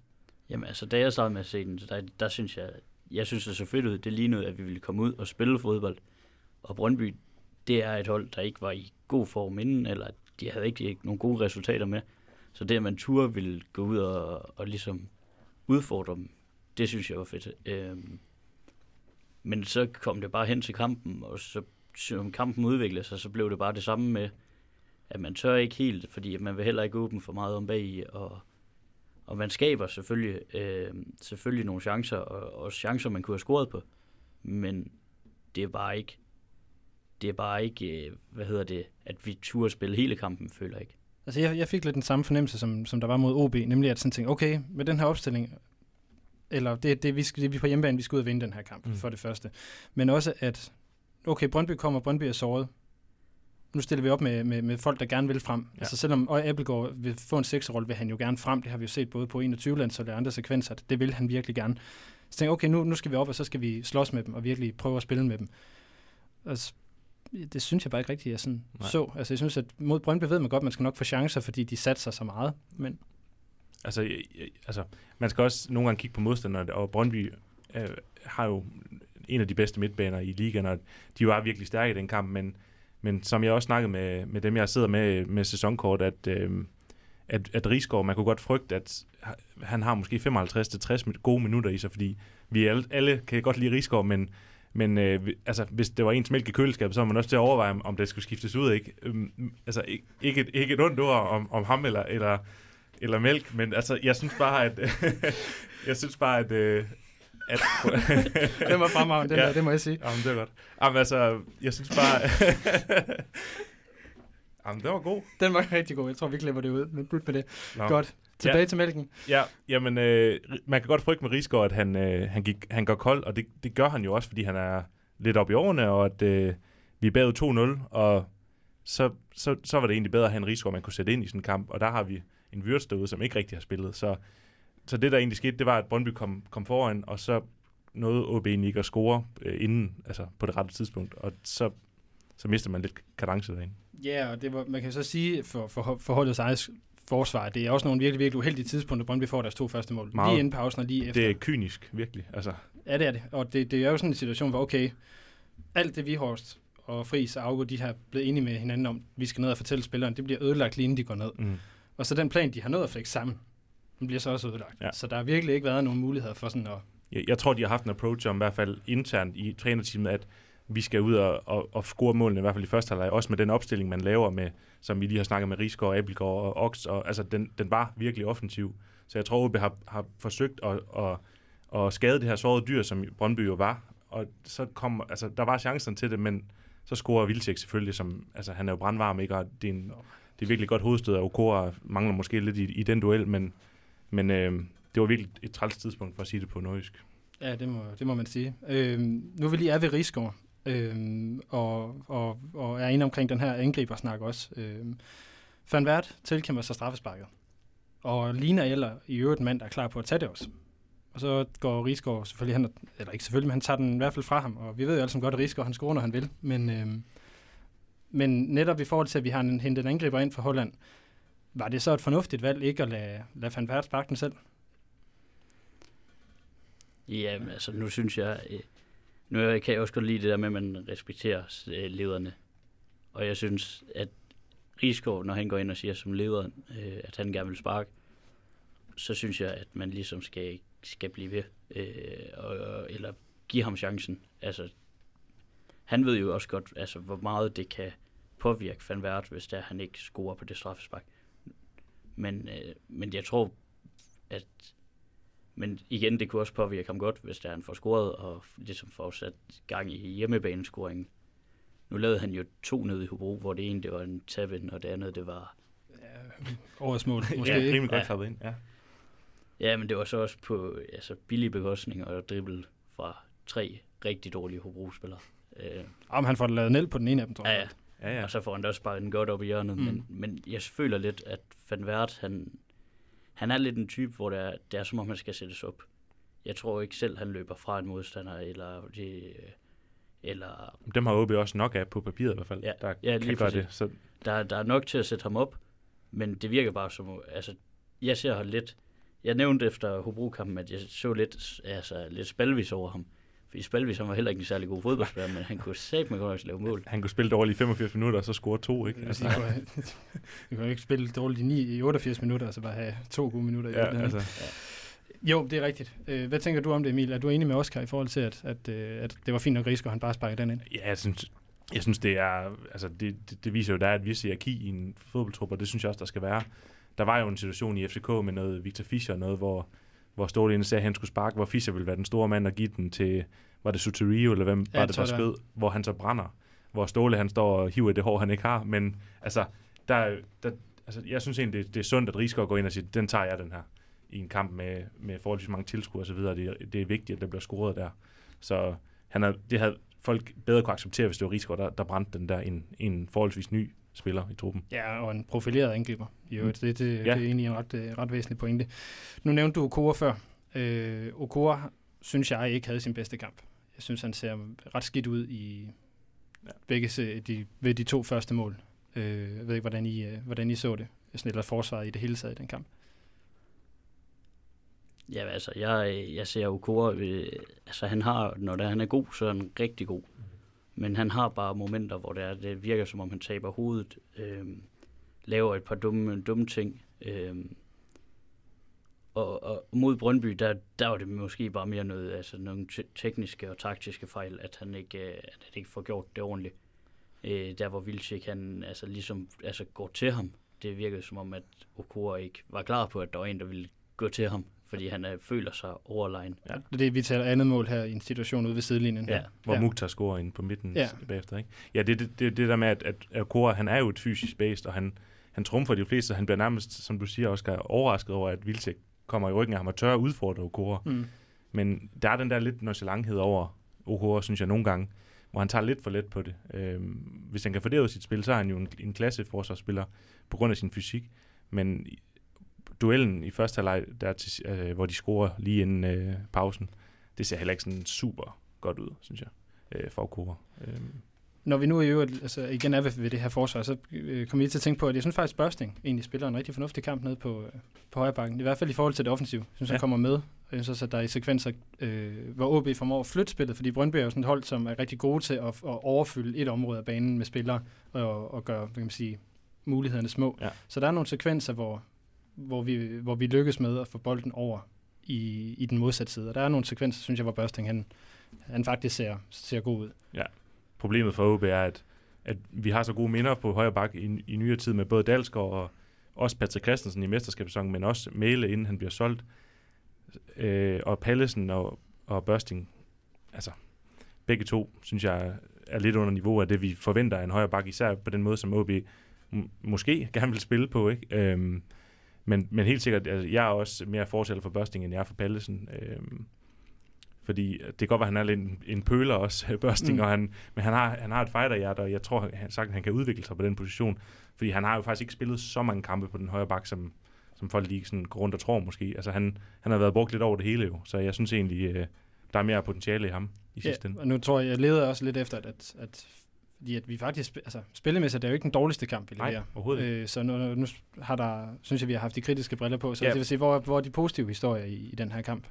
Speaker 3: Jamen altså, da jeg startede med at se den, der, der synes jeg, jeg synes det så fedt ud. Det lignede, at vi ville komme ud og spille fodbold. Og Brøndby, det er et hold, der ikke var i god form inden, eller de havde ikke, ikke nogen gode resultater med. Så det, at man turde ville gå ud og, og ligesom udfordre dem, det synes jeg var fedt. Øhm, men så kom det bare hen til kampen, og så som kampen udviklede sig, så blev det bare det samme med, at man tør ikke helt, fordi man vil heller ikke åbne for meget om bag, og, og man skaber selvfølgelig, øh, selvfølgelig nogle chancer, og, og chancer, man kunne have scoret på, men det er bare ikke, det er bare ikke, øh, hvad hedder det, at vi turde spille hele kampen, føler jeg ikke.
Speaker 1: Altså jeg, jeg fik lidt den samme fornemmelse, som, som der var mod OB, nemlig at sådan tænke, okay, med den her opstilling, eller det, det, vi skal, det vi på hjemmebane, vi skal ud og vinde den her kamp, mm. for det første. Men også at, okay, Brøndby kommer, Brøndby er såret. Nu stiller vi op med, med, med folk, der gerne vil frem. Ja. Altså selvom og Appelgaard vil få en sekserrolle, vil han jo gerne frem. Det har vi jo set både på 21 lands og andre sekvenser. Det vil han virkelig gerne. Så tænker okay, nu, nu skal vi op, og så skal vi slås med dem, og virkelig prøve at spille med dem. Altså, det synes jeg bare ikke rigtigt, jeg sådan Nej. så. Altså, jeg synes, at mod Brøndby ved man godt, at man skal nok få chancer, fordi de satser så meget. Men
Speaker 2: Altså, altså, man skal også nogle gange kigge på modstanderne, og Brøndby øh, har jo en af de bedste midtbaner i ligaen, og de var virkelig stærke i den kamp, men, men som jeg også snakkede med, med dem, jeg sidder med med sæsonkort, at, øh, at, at Rigsgaard, man kunne godt frygte, at han har måske 55-60 gode minutter i sig, fordi vi alle, alle kan godt lide Rigsgaard, men, men øh, altså, hvis det var ens mælk i køleskabet, så var man også til at overveje, om det skulle skiftes ud. Ikke, øhm, altså, ikke, ikke, et, ikke et ondt ord om, om ham eller, eller, eller mælk, men altså, jeg synes bare, at, jeg synes bare, at, øh, at
Speaker 1: det var fremragende, det, ja. det må jeg sige.
Speaker 2: Jamen, det er godt. Jamen, altså, jeg synes bare... Jamen, det var god.
Speaker 1: Den var rigtig god. Jeg tror, vi klipper det ud. Men med det. Nå. Godt. Tilbage
Speaker 2: ja.
Speaker 1: til mælken.
Speaker 2: Ja, jamen, øh, man kan godt frygte med Rigsgaard, at han, øh, han, gik, han går kold, og det, det gør han jo også, fordi han er lidt op i årene, og at øh, vi er bagud 2-0, og så, så, så var det egentlig bedre at have en Rigsgaard, man kunne sætte ind i sådan en kamp, og der har vi en Wirtz derude, som ikke rigtig har spillet. Så, så det, der egentlig skete, det var, at Brøndby kom, kom foran, og så nåede OB ikke at score øh, inden, altså på det rette tidspunkt, og så, så mister man lidt kadence derinde.
Speaker 1: Ja, og det var, man kan så sige, for, for, for holdets eget forsvar, det er også nogle virkelig, virkelig uheldige tidspunkter, Brøndby får deres to første mål. Meget. Lige inden pausen og lige efter.
Speaker 2: Det er kynisk, virkelig. Altså.
Speaker 1: Ja, det er det. Og det, det er jo sådan en situation, hvor okay, alt det vi Horst og Friis og Augo, de har blevet enige med hinanden om, vi skal ned og fortælle spilleren, det bliver ødelagt lige inden de går ned. Mm. Og så den plan, de har nået at flække sammen, den bliver så også ødelagt. Ja. Så der har virkelig ikke været nogen muligheder for sådan at...
Speaker 2: Jeg, jeg tror, de har haft en approach om i hvert fald internt i trænerteamet, at vi skal ud og, og, og score målene, i hvert fald i første halvleg, også med den opstilling, man laver med, som vi lige har snakket med Rigsgaard, Abelgaard og Ox, og altså den, den var virkelig offensiv. Så jeg tror, vi har, har forsøgt at, at, at skade det her sårede dyr, som Brøndby jo var, og så kom, altså der var chancen til det, men så scorer Vilcek selvfølgelig, som, altså han er jo brandvarm, ikke, og det er en, det er virkelig godt hovedstød, og Okora mangler måske lidt i, i den duel, men, men øh, det var virkelig et træls tidspunkt for at sige det på nordisk.
Speaker 1: Ja, det må, det må man sige. Øh, nu vil lige er ved Rigsgaard, øh, og, og, og er inde omkring den her angribersnak også. Øh, Van Vært tilkæmper sig straffesparket, og Lina eller i øvrigt mand, der er klar på at tage det også. Og så går Rigsgaard selvfølgelig, han, eller ikke selvfølgelig, men han tager den i hvert fald fra ham, og vi ved jo alle sammen godt, at Rigsgaard han scorer, når han vil, men, øh, men netop i forhold til, at vi har en, hentet en angriber ind fra Holland, var det så et fornuftigt valg ikke at lade, lade Van Pert sparke den selv?
Speaker 3: Jamen, altså nu synes jeg, øh, nu kan jeg også godt lide det der med, at man respekterer øh, lederne. Og jeg synes, at Rigsgaard, når han går ind og siger som lederen, øh, at han gerne vil sparke, så synes jeg, at man ligesom skal, skal blive ved, øh, og, eller give ham chancen. Altså, han ved jo også godt, altså, hvor meget det kan påvirke Van Vært, hvis der han ikke scorer på det straffespark. Men, øh, men jeg tror, at men igen, det kunne også påvirke ham godt, hvis der han får scoret og ligesom får sat gang i hjemmebanescoringen. Nu lavede han jo to ned i Hobro, hvor det ene det var en tabin, og det andet det var...
Speaker 1: Ja, årets mål,
Speaker 2: måske. ja, rimelig godt ja. ind, ja.
Speaker 3: Ja, men det var så også på altså, billig bekostning og dribbel fra tre rigtig dårlige Hobro-spillere.
Speaker 1: Øh, Om han får lavet ned på den ene af dem, tror
Speaker 3: jeg. Ja,
Speaker 2: Ja, ja.
Speaker 3: Og så får han da også bare den godt op i hjørnet.
Speaker 1: Mm.
Speaker 3: Men, men jeg føler lidt, at Van Vert, han, han er lidt en type, hvor det er, det er som om, han skal sættes op. Jeg tror ikke selv, han løber fra en modstander, eller, det, eller
Speaker 2: Dem har OB også nok af på papiret i hvert fald,
Speaker 3: Ja,
Speaker 2: der
Speaker 3: ja,
Speaker 2: kan
Speaker 3: lige
Speaker 2: gøre det. Så
Speaker 3: der, der er nok til at sætte ham op, men det virker bare som, altså, jeg ser lidt, jeg nævnte efter Hobro-kampen, at jeg så lidt, altså, lidt spalvis over ham. Fordi Spalvis, han var heller ikke en særlig god fodboldspiller, men han kunne sætte med godt lave mål.
Speaker 2: han kunne spille dårligt i 85 minutter, og så score to, ikke?
Speaker 1: Altså,
Speaker 2: Altså,
Speaker 1: du kan jo ikke spille dårligt i, 9, i 88 minutter, og så bare have to gode minutter. i
Speaker 2: ja,
Speaker 1: virkeligheden.
Speaker 2: altså,
Speaker 1: Jo, det er rigtigt. Øh, hvad tænker du om det, Emil? Er du enig med Oscar i forhold til, at, at, øh, at det var fint nok Rigsgaard, han bare sparkede den ind?
Speaker 2: ja, jeg synes, jeg synes, det er, altså, det, det, det viser jo, at der er et vis hierarki i en fodboldtrup, og det synes jeg også, der skal være. Der var jo en situation i FCK med noget Victor Fischer, noget, hvor, hvor Ståle sagde, at han skulle sparke, hvor Fischer ville være den store mand og give den til, var det Soterio, eller hvem
Speaker 1: Ja,
Speaker 2: var det, der skød, hvor han så brænder. Hvor Ståle, han står og hiver i det hår, han ikke har. Men altså, der, der, altså jeg synes egentlig, det, det er sundt, at Rigsgaard går ind og siger, den tager jeg, den her i en kamp med, med forholdsvis mange tilskuere og så videre. Det, det er vigtigt, at der bliver scoret der. Så han er, det havde folk bedre kunne acceptere, hvis det var Rigsgaard, der, der brændte den der en, en forholdsvis ny spiller i truppen.
Speaker 1: Ja, og en profileret angriber. I øvrigt. Det, det,
Speaker 2: Ja.
Speaker 1: det er egentlig en ret, øh, ret væsentlig pointe. Nu nævnte du Okora før. Øh, Okora synes jeg ikke havde sin bedste kamp. Jeg synes, han ser ret skidt ud i
Speaker 2: Ja.
Speaker 1: begge se- de, ved de to første mål. Øh, jeg ved ikke, hvordan I, øh, hvordan I så det. Sådan, eller forsvaret i det hele taget i den kamp.
Speaker 3: Ja, altså, jeg, jeg ser Okora, øh, altså han har, når det han er god, så er han rigtig god. Men han har bare momenter, hvor det, er, det virker som om, han taber hovedet, øh, laver et par dumme, dumme ting. Øh, og, og mod Brøndby, der, der var det måske bare mere noget, altså nogle te- tekniske og taktiske fejl, at han ikke, øh, at han ikke får gjort det ordentligt. Øh, der hvor Vilcek, han altså ligesom altså går til ham, det virkede som om, at Okura ikke var klar på, at der var en, der ville gå til ham, fordi han øh, føler sig overlegen.
Speaker 2: Ja.
Speaker 1: Det er det, vi taler andet mål her i en situation ude ved sidelinjen.
Speaker 3: Ja.
Speaker 2: Hvor ja. Mukhtar scorer ind på midten ja. Bagefter. Ikke? Ja, det er det, det, det der med, at, at, at Kora, han er jo et fysisk based, og han, han trumfer de fleste, og han bliver nærmest, som du siger, Oscar, overrasket over, at Vilcek kommer i ryggen af ham og tør at udfordre Okora.
Speaker 1: Mm.
Speaker 2: Men der er den der lidt nonchalanthed over Okora, synes jeg nogle gange, hvor han tager lidt for let på det. Øhm, hvis han kan få det ud af sit spil, så er han jo en, en klasse forsvarsspiller på grund af sin fysik. Men duellen i første halvleg, der til, øh, hvor de scorer lige inden øh, pausen, det ser heller ikke sådan super godt ud, synes jeg, øh, for Okora. Øhm,
Speaker 1: Når vi nu i øvrigt, altså igen er ved, ved det her forsvar, så øh, kommer vi til at tænke på, at jeg synes faktisk, Børsting egentlig spiller en rigtig fornuftig kamp nede på, øh, på højre bakken. I hvert fald i forhold til det offensive. Jeg synes, ja. Han kommer med. Og jeg synes også, at der er i sekvenser, øh, hvor OB formår at flytte spillet, fordi Brøndby er jo sådan et hold, som er rigtig gode til at, at overfylde et område af banen med spillere, og, og gøre, hvad kan man sige, mulighederne små.
Speaker 2: Ja.
Speaker 1: Så der er nogle sekvenser, hvor, hvor, vi, hvor vi lykkes med at få bolden over i, i den modsatte side. Og der er nogle sekvenser, synes jeg, hvor Børsting han, han faktisk ser, ser god ud.
Speaker 2: Ja, problemet for OB er, at, at vi har så gode minder på højre bak i, i nyere tid med både Dalsgaard og også Patrick Christensen i mesterskabssæsonen, men også Mæle, inden han bliver solgt, øh, og Pallesen og, og Børsting. Altså, begge to, synes jeg, er lidt under niveau af det, vi forventer af en højre bak, især på den måde, som OB m- måske gerne vil spille på, ikke? Øhm, men, men helt sikkert, altså, jeg er også mere fortæller for Børsting, end jeg er for Pallesen. Øhm, fordi det kan godt være, at han er lidt en, en pøler også, Børsting,
Speaker 1: Mm.
Speaker 2: og han, men han har, han har et fighterhjerte, og jeg tror han, sagt, han kan udvikle sig på den position. Fordi han har jo faktisk ikke spillet så mange kampe på den højre bak, som, som folk lige sådan går rundt og tror måske. Altså han, han har været brugt lidt over det hele jo, så jeg synes egentlig, øh, der er mere potentiale i ham i sidste ende.
Speaker 1: og nu tror jeg, jeg leder også lidt efter, at, at fordi at vi faktisk, altså spillemæssigt, er jo ikke den dårligste kamp, vi
Speaker 2: Nej,
Speaker 1: leverer.
Speaker 2: overhovedet ikke.
Speaker 1: Øh, så nu, nu har der, synes jeg, vi har haft de kritiske briller på. Så
Speaker 2: Ja.
Speaker 1: det vil sige, hvor, hvor er de positive historier i, i den her kamp?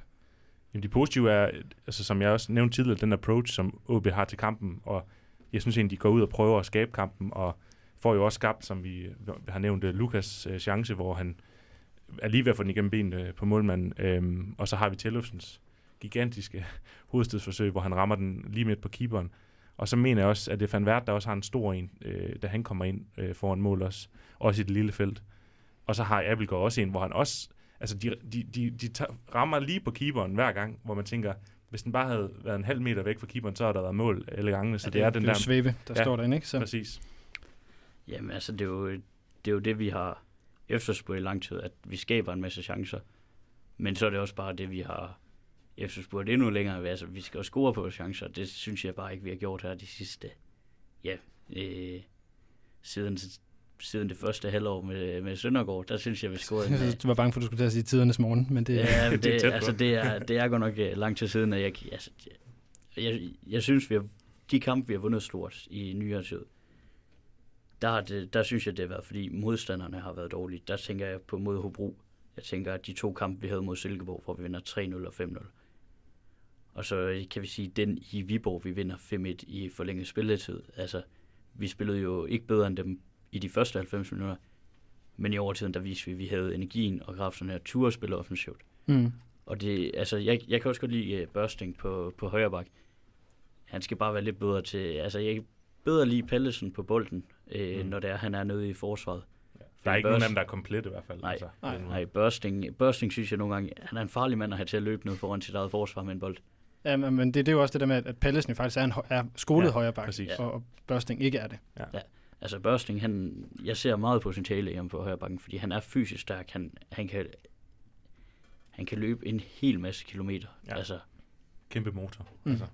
Speaker 2: Jamen, de positive er, altså, som jeg også nævnte tidligere, den approach, som OB har til kampen, og jeg synes egentlig, de går ud og prøver at skabe kampen, og får jo også skabt, som vi har nævnt, øh, Lukas øh, chance, hvor han er lige ved at få den igennem benene på målmanden, øhm, og så har vi Tellefsens gigantiske hovedstødsforsøg, hvor han rammer den lige midt på keeperen, og så mener jeg også, at det er Van Wert, der også har en stor en, øh, da han kommer ind øh, foran mål også, også i det lille felt. Og så har Abelgaard også en, hvor han også altså de, de, de, de tager, rammer lige på keeperen hver gang, hvor man tænker, hvis den bare havde været en halv meter væk fra keeperen, så havde der været mål alle gangene. Så ja, det, er den
Speaker 1: det
Speaker 2: der...
Speaker 1: svæve, der
Speaker 2: ja,
Speaker 1: står derinde, ikke? Så,
Speaker 2: Præcis.
Speaker 3: Jamen altså, det er jo det, er jo det vi har efterspurgt i lang tid, at vi skaber en masse chancer. Men så er det også bare det, vi har efterspurgt endnu længere. Altså, vi skal også score på chancer. Det synes jeg bare ikke, vi har gjort her de sidste, ja, øh, siden, siden det første halvår med, med Søndergaard, der synes jeg, vi scorede
Speaker 1: Jeg synes, du var bange for, at du skulle til at sige tidernes morgen, men det...
Speaker 3: Ja, men
Speaker 2: Det er
Speaker 3: det,
Speaker 2: på.
Speaker 3: altså, det, er, det er godt nok øh, lang tid siden, at jeg, altså, jeg, jeg synes, vi har, de kampe, vi har vundet stort i nyere tid, der, har det, der synes jeg, det har været, fordi modstanderne har været dårlige. Der tænker jeg på mod Hobro. Jeg tænker, at de to kampe, vi havde mod Silkeborg, hvor vi vinder 3-0 og 5-0. Og så øh, kan vi sige, den i Viborg, vi vinder 5-1 i forlænget spilletid. Altså, vi spillede jo ikke bedre end dem i de første 90 minutter. Men i overtiden, der viste vi, at vi havde energien og kræfterne at ture spille offensivt.
Speaker 1: Mm.
Speaker 3: Og det, altså, jeg, jeg kan også godt lide uh, Børsting på, på højre bak. Han skal bare være lidt bedre til, altså jeg kan bedre lide Pallesen på bolden, øh,
Speaker 2: Mm.
Speaker 3: når det er, han er nede i forsvaret.
Speaker 2: Der er ikke
Speaker 3: Børs-
Speaker 2: nogen af dem, der er komplet i hvert fald.
Speaker 3: Nej,
Speaker 2: altså,
Speaker 1: nej.
Speaker 3: Nej, Børsting, Børsting synes jeg nogle gange, han er en farlig mand at have til at løbe ned foran sit eget forsvar med en bold.
Speaker 1: Ja, men, men det, det er jo også det der med, at Pallesen faktisk er, en, er skolet
Speaker 2: Ja,
Speaker 1: ja, højre bak,
Speaker 2: præcis.
Speaker 1: og, og Børsting ikke er det.
Speaker 3: Altså Børsting, han, jeg ser meget potentiale i ham på højre bakken, fordi han er fysisk stærk. Han, han, kan, han kan løbe en hel masse kilometer.
Speaker 2: Ja.
Speaker 3: Ja. Altså,
Speaker 2: Kæmpe motor.
Speaker 1: Mm.
Speaker 2: Altså.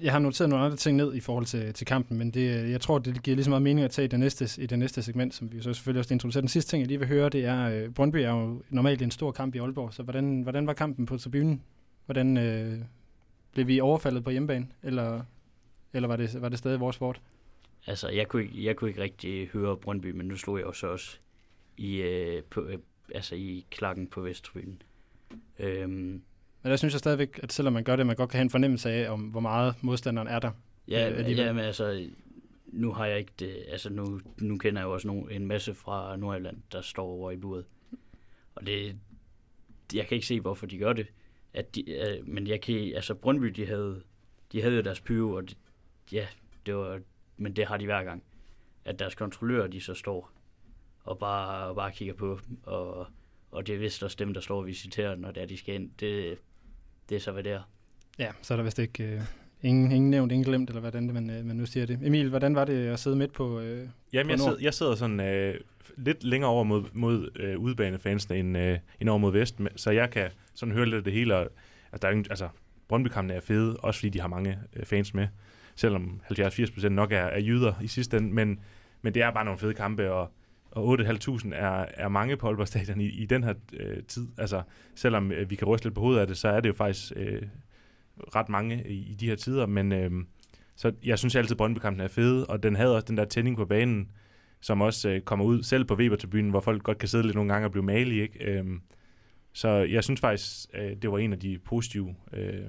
Speaker 1: Jeg har noteret nogle andre ting ned i forhold til, til kampen, men det, jeg tror, det giver lige så meget mening at tage i det næste, i det næste segment, som vi så selvfølgelig også introducerer. Den sidste ting, jeg lige vil høre, det er, øh, Brøndby er jo normalt en stor kamp i Aalborg, så hvordan, hvordan var kampen på tribunen? Hvordan øh, blev vi overfaldet på hjemmebane, eller, eller var, det, var det stadig vores fort?
Speaker 3: Altså, jeg kunne, ikke, jeg kunne ikke rigtig høre Brøndby, men nu slog jeg jo så også i, øh, på, øh, altså i klakken på Vesttribunen. Øhm,
Speaker 1: Men der synes jeg stadigvæk, at selvom man gør det, man godt kan have en fornemmelse af, om hvor meget modstanderen er der.
Speaker 3: ja,
Speaker 1: Øh,
Speaker 3: ja, men altså, nu har jeg ikke det, altså nu, nu kender jeg jo også nogle, en masse fra Nordjylland, der står over i buret. Og det, jeg kan ikke se, hvorfor de gør det. At de, øh, men jeg kan, altså Brøndby, de havde, de havde jo deres pyro, og det, ja, det var, men det har de hver gang. At deres kontrollører, de så står og bare, og bare kigger på dem, og, og det er vist også dem, der står og visiterer, når det er, de skal ind. Det, det er så, hvad det er.
Speaker 1: Ja, så er der vist ikke øh, ingen, ingen nævnt, ingen glemt, eller hvordan det, man, øh, man nu siger det. Emil, hvordan var det at sidde midt på... Øh,
Speaker 2: Jamen,
Speaker 1: På
Speaker 2: jeg, sidder, jeg sidder sådan øh, lidt længere over mod, mod øh, udbanefansene end, øh, end over mod vest, så jeg kan sådan hører lidt af det hele. Og, at der er, ingen- altså, Brøndby-kampene er fede, også fordi de har mange øh, fans med, selvom 70-80% nok er, er jyder i sidste ende, men, men det er bare nogle fede kampe, og, og 8.500 er, er mange på Aalborg Stadion i, i den her øh, tid. Altså, selvom øh, vi kan ryste lidt på hovedet af det, så er det jo faktisk øh, ret mange i, i de her tider, men øh, så jeg synes altid, at Brøndby-kampen er fede, og den havde også den der tænding på banen, som også øh, kommer ud selv på Weber-tribunen, hvor folk godt kan sidde lidt nogle gange og blive malige, ikke? Øh, så jeg synes faktisk, øh, det var en af de positive øh,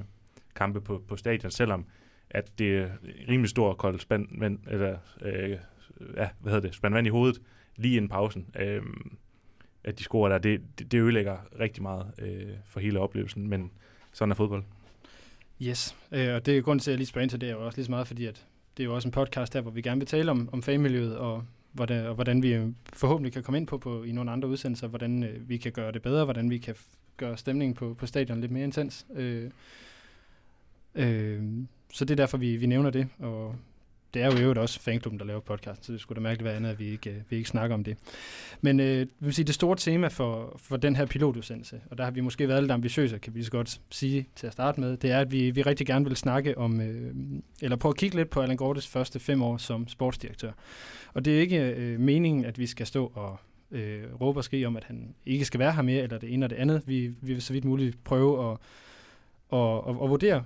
Speaker 2: kampe på, på stadion, selvom at det er rimelig stor kold spand, men, eller, øh, ja, hvad hedder det, spand vand i hovedet, lige inden pausen, øh, at de scorer der, det, det, det ødelægger rigtig meget øh, for hele oplevelsen, men sådan er fodbold.
Speaker 1: yes, øh, og det er grunden til, at jeg lige spørger ind til det, er jo også lige så meget, fordi at det er jo også en podcast her, hvor vi gerne vil tale om, om fagmiljøet og hvordan, og hvordan vi forhåbentlig kan komme ind på, på i nogle andre udsendelser, hvordan øh, vi kan gøre det bedre, hvordan vi kan f- gøre stemningen på, på stadion lidt mere intens. Øh, øh, så det er derfor, vi, vi nævner det, og det er jo i øvrigt også fanklubben, der laver podcast, så det skulle da mærkeligt være andet, at vi ikke, øh, vi ikke snakker om det. Men øh, vil sige, det store tema for, for den her pilotudsendelse, og der har vi måske været lidt ambitiøse, kan vi så godt sige til at starte med, det er, at vi, vi rigtig gerne vil snakke om, øh, eller prøve at kigge lidt på Allan Gortes første fem år som sportsdirektør. Og det er ikke øh, meningen, at vi skal stå og øh, råbe og skrige om, at han ikke skal være her mere, eller det ene og det andet. Vi, vi vil så vidt muligt prøve at, at, at, at vurdere,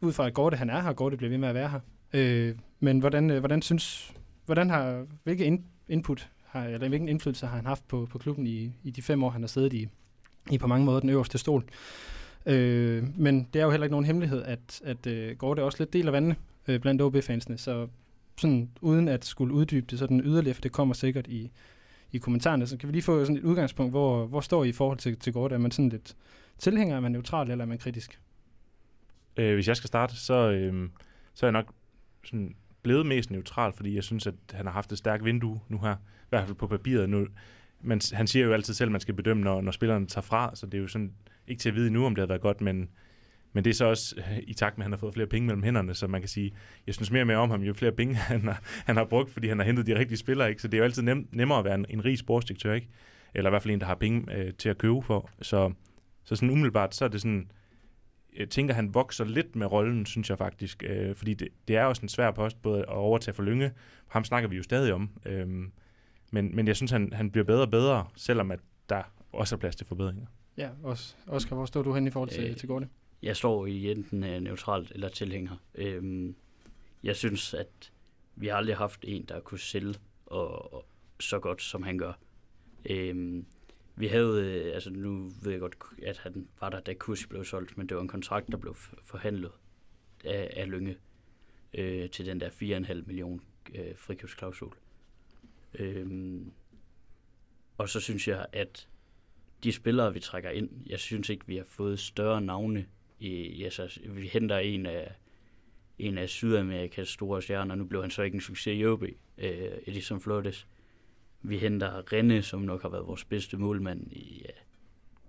Speaker 1: ud fra at Gorte han er her, Gorte bliver ved med at være her. Øh, men hvordan, øh, hvordan synes, hvordan har, hvilke in, input har, eller hvilken indflydelse har han haft på, på klubben i, i de fem år, han har siddet i, i på mange måder den øverste stol. Øh, men det er jo heller ikke nogen hemmelighed, at, at øh, er også lidt deler vandene øh, blandt OB-fansene, så sådan, uden at skulle uddybe det sådan yderligere, for det kommer sikkert i, i kommentarerne, så kan vi lige få sådan et udgangspunkt, hvor, hvor står I i forhold til, til Gård? Er man sådan lidt tilhænger, er man neutral, eller er man kritisk?
Speaker 2: Øh, hvis jeg skal starte, så, øh, så er jeg nok sådan blevet mest neutral, fordi jeg synes, at han har haft et stærkt vindue nu her, i hvert fald på papiret. Nu, men han siger jo altid selv, at man skal bedømme, når, når spillerne tager fra, så det er jo sådan ikke til at vide nu, om det har været godt, men, men det er så også øh, i takt med, at han har fået flere penge mellem hænderne, så man kan sige, jeg synes mere og mere om ham, jo flere penge han har, han har brugt, fordi han har hentet de rigtige spillere, ikke? så det er jo altid nem, nemmere at være en, en rig sportsdirektør, ikke? eller i hvert fald en, der har penge øh, til at købe for. Så, så sådan umiddelbart, så er det sådan, jeg tænker, han vokser lidt med rollen, synes jeg faktisk. Øh, fordi det, det er også en svær post, både at overtage for Lynge. Ham snakker vi jo stadig om. Øh, men, men jeg synes, han, han bliver bedre og bedre, selvom at der også er plads til forbedringer.
Speaker 1: Ja, også, Oscar, hvor står du hen i forhold til,
Speaker 3: Øh,
Speaker 1: til Gorte?
Speaker 3: Jeg står i enten uh, neutralt eller tilhænger. Øhm, jeg synes, at vi har aldrig haft en, der kunne sælge og, og så godt, som han gør. Øhm, vi havde, øh, altså nu ved jeg godt, at han var der, da Kusi blev solgt, men det var en kontrakt, der blev forhandlet af, af Lønge øh, til den der 4,5 million øh, frikøbsklausul. Øhm, og så synes jeg, at de spillere, vi trækker ind, jeg synes ikke, vi har fået større navne. I, altså, vi henter en af, en af Sydamerikas store stjerner. Nu blev han så ikke en succes i OB, øh, Edison Flores. Vi henter Renne, som nok har været vores bedste målmand i,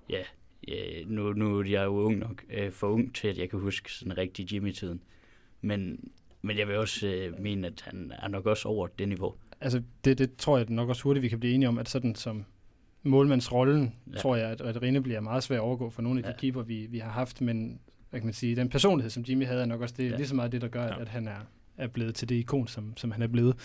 Speaker 3: ja, ja, ja nu, nu er jeg jo ung nok, øh, for ung til, at jeg kan huske sådan rigtig Jimmy-tiden. Men, men jeg vil også øh, mene, at han er nok også over det niveau.
Speaker 1: Altså, det, det tror jeg nok også hurtigt, vi kan blive enige om, at sådan som målmandsrollen, ja. Tror jeg, at, at Rinde bliver meget svær at overgå for nogle af de
Speaker 3: Ja.
Speaker 1: keeper, vi, vi har haft, men hvad kan man sige, den personlighed, som Jimmy havde, er nok også det, ja. Lige så meget det, der gør, ja.
Speaker 2: Ja.
Speaker 1: at han er, er blevet til det ikon, som, som han er blevet.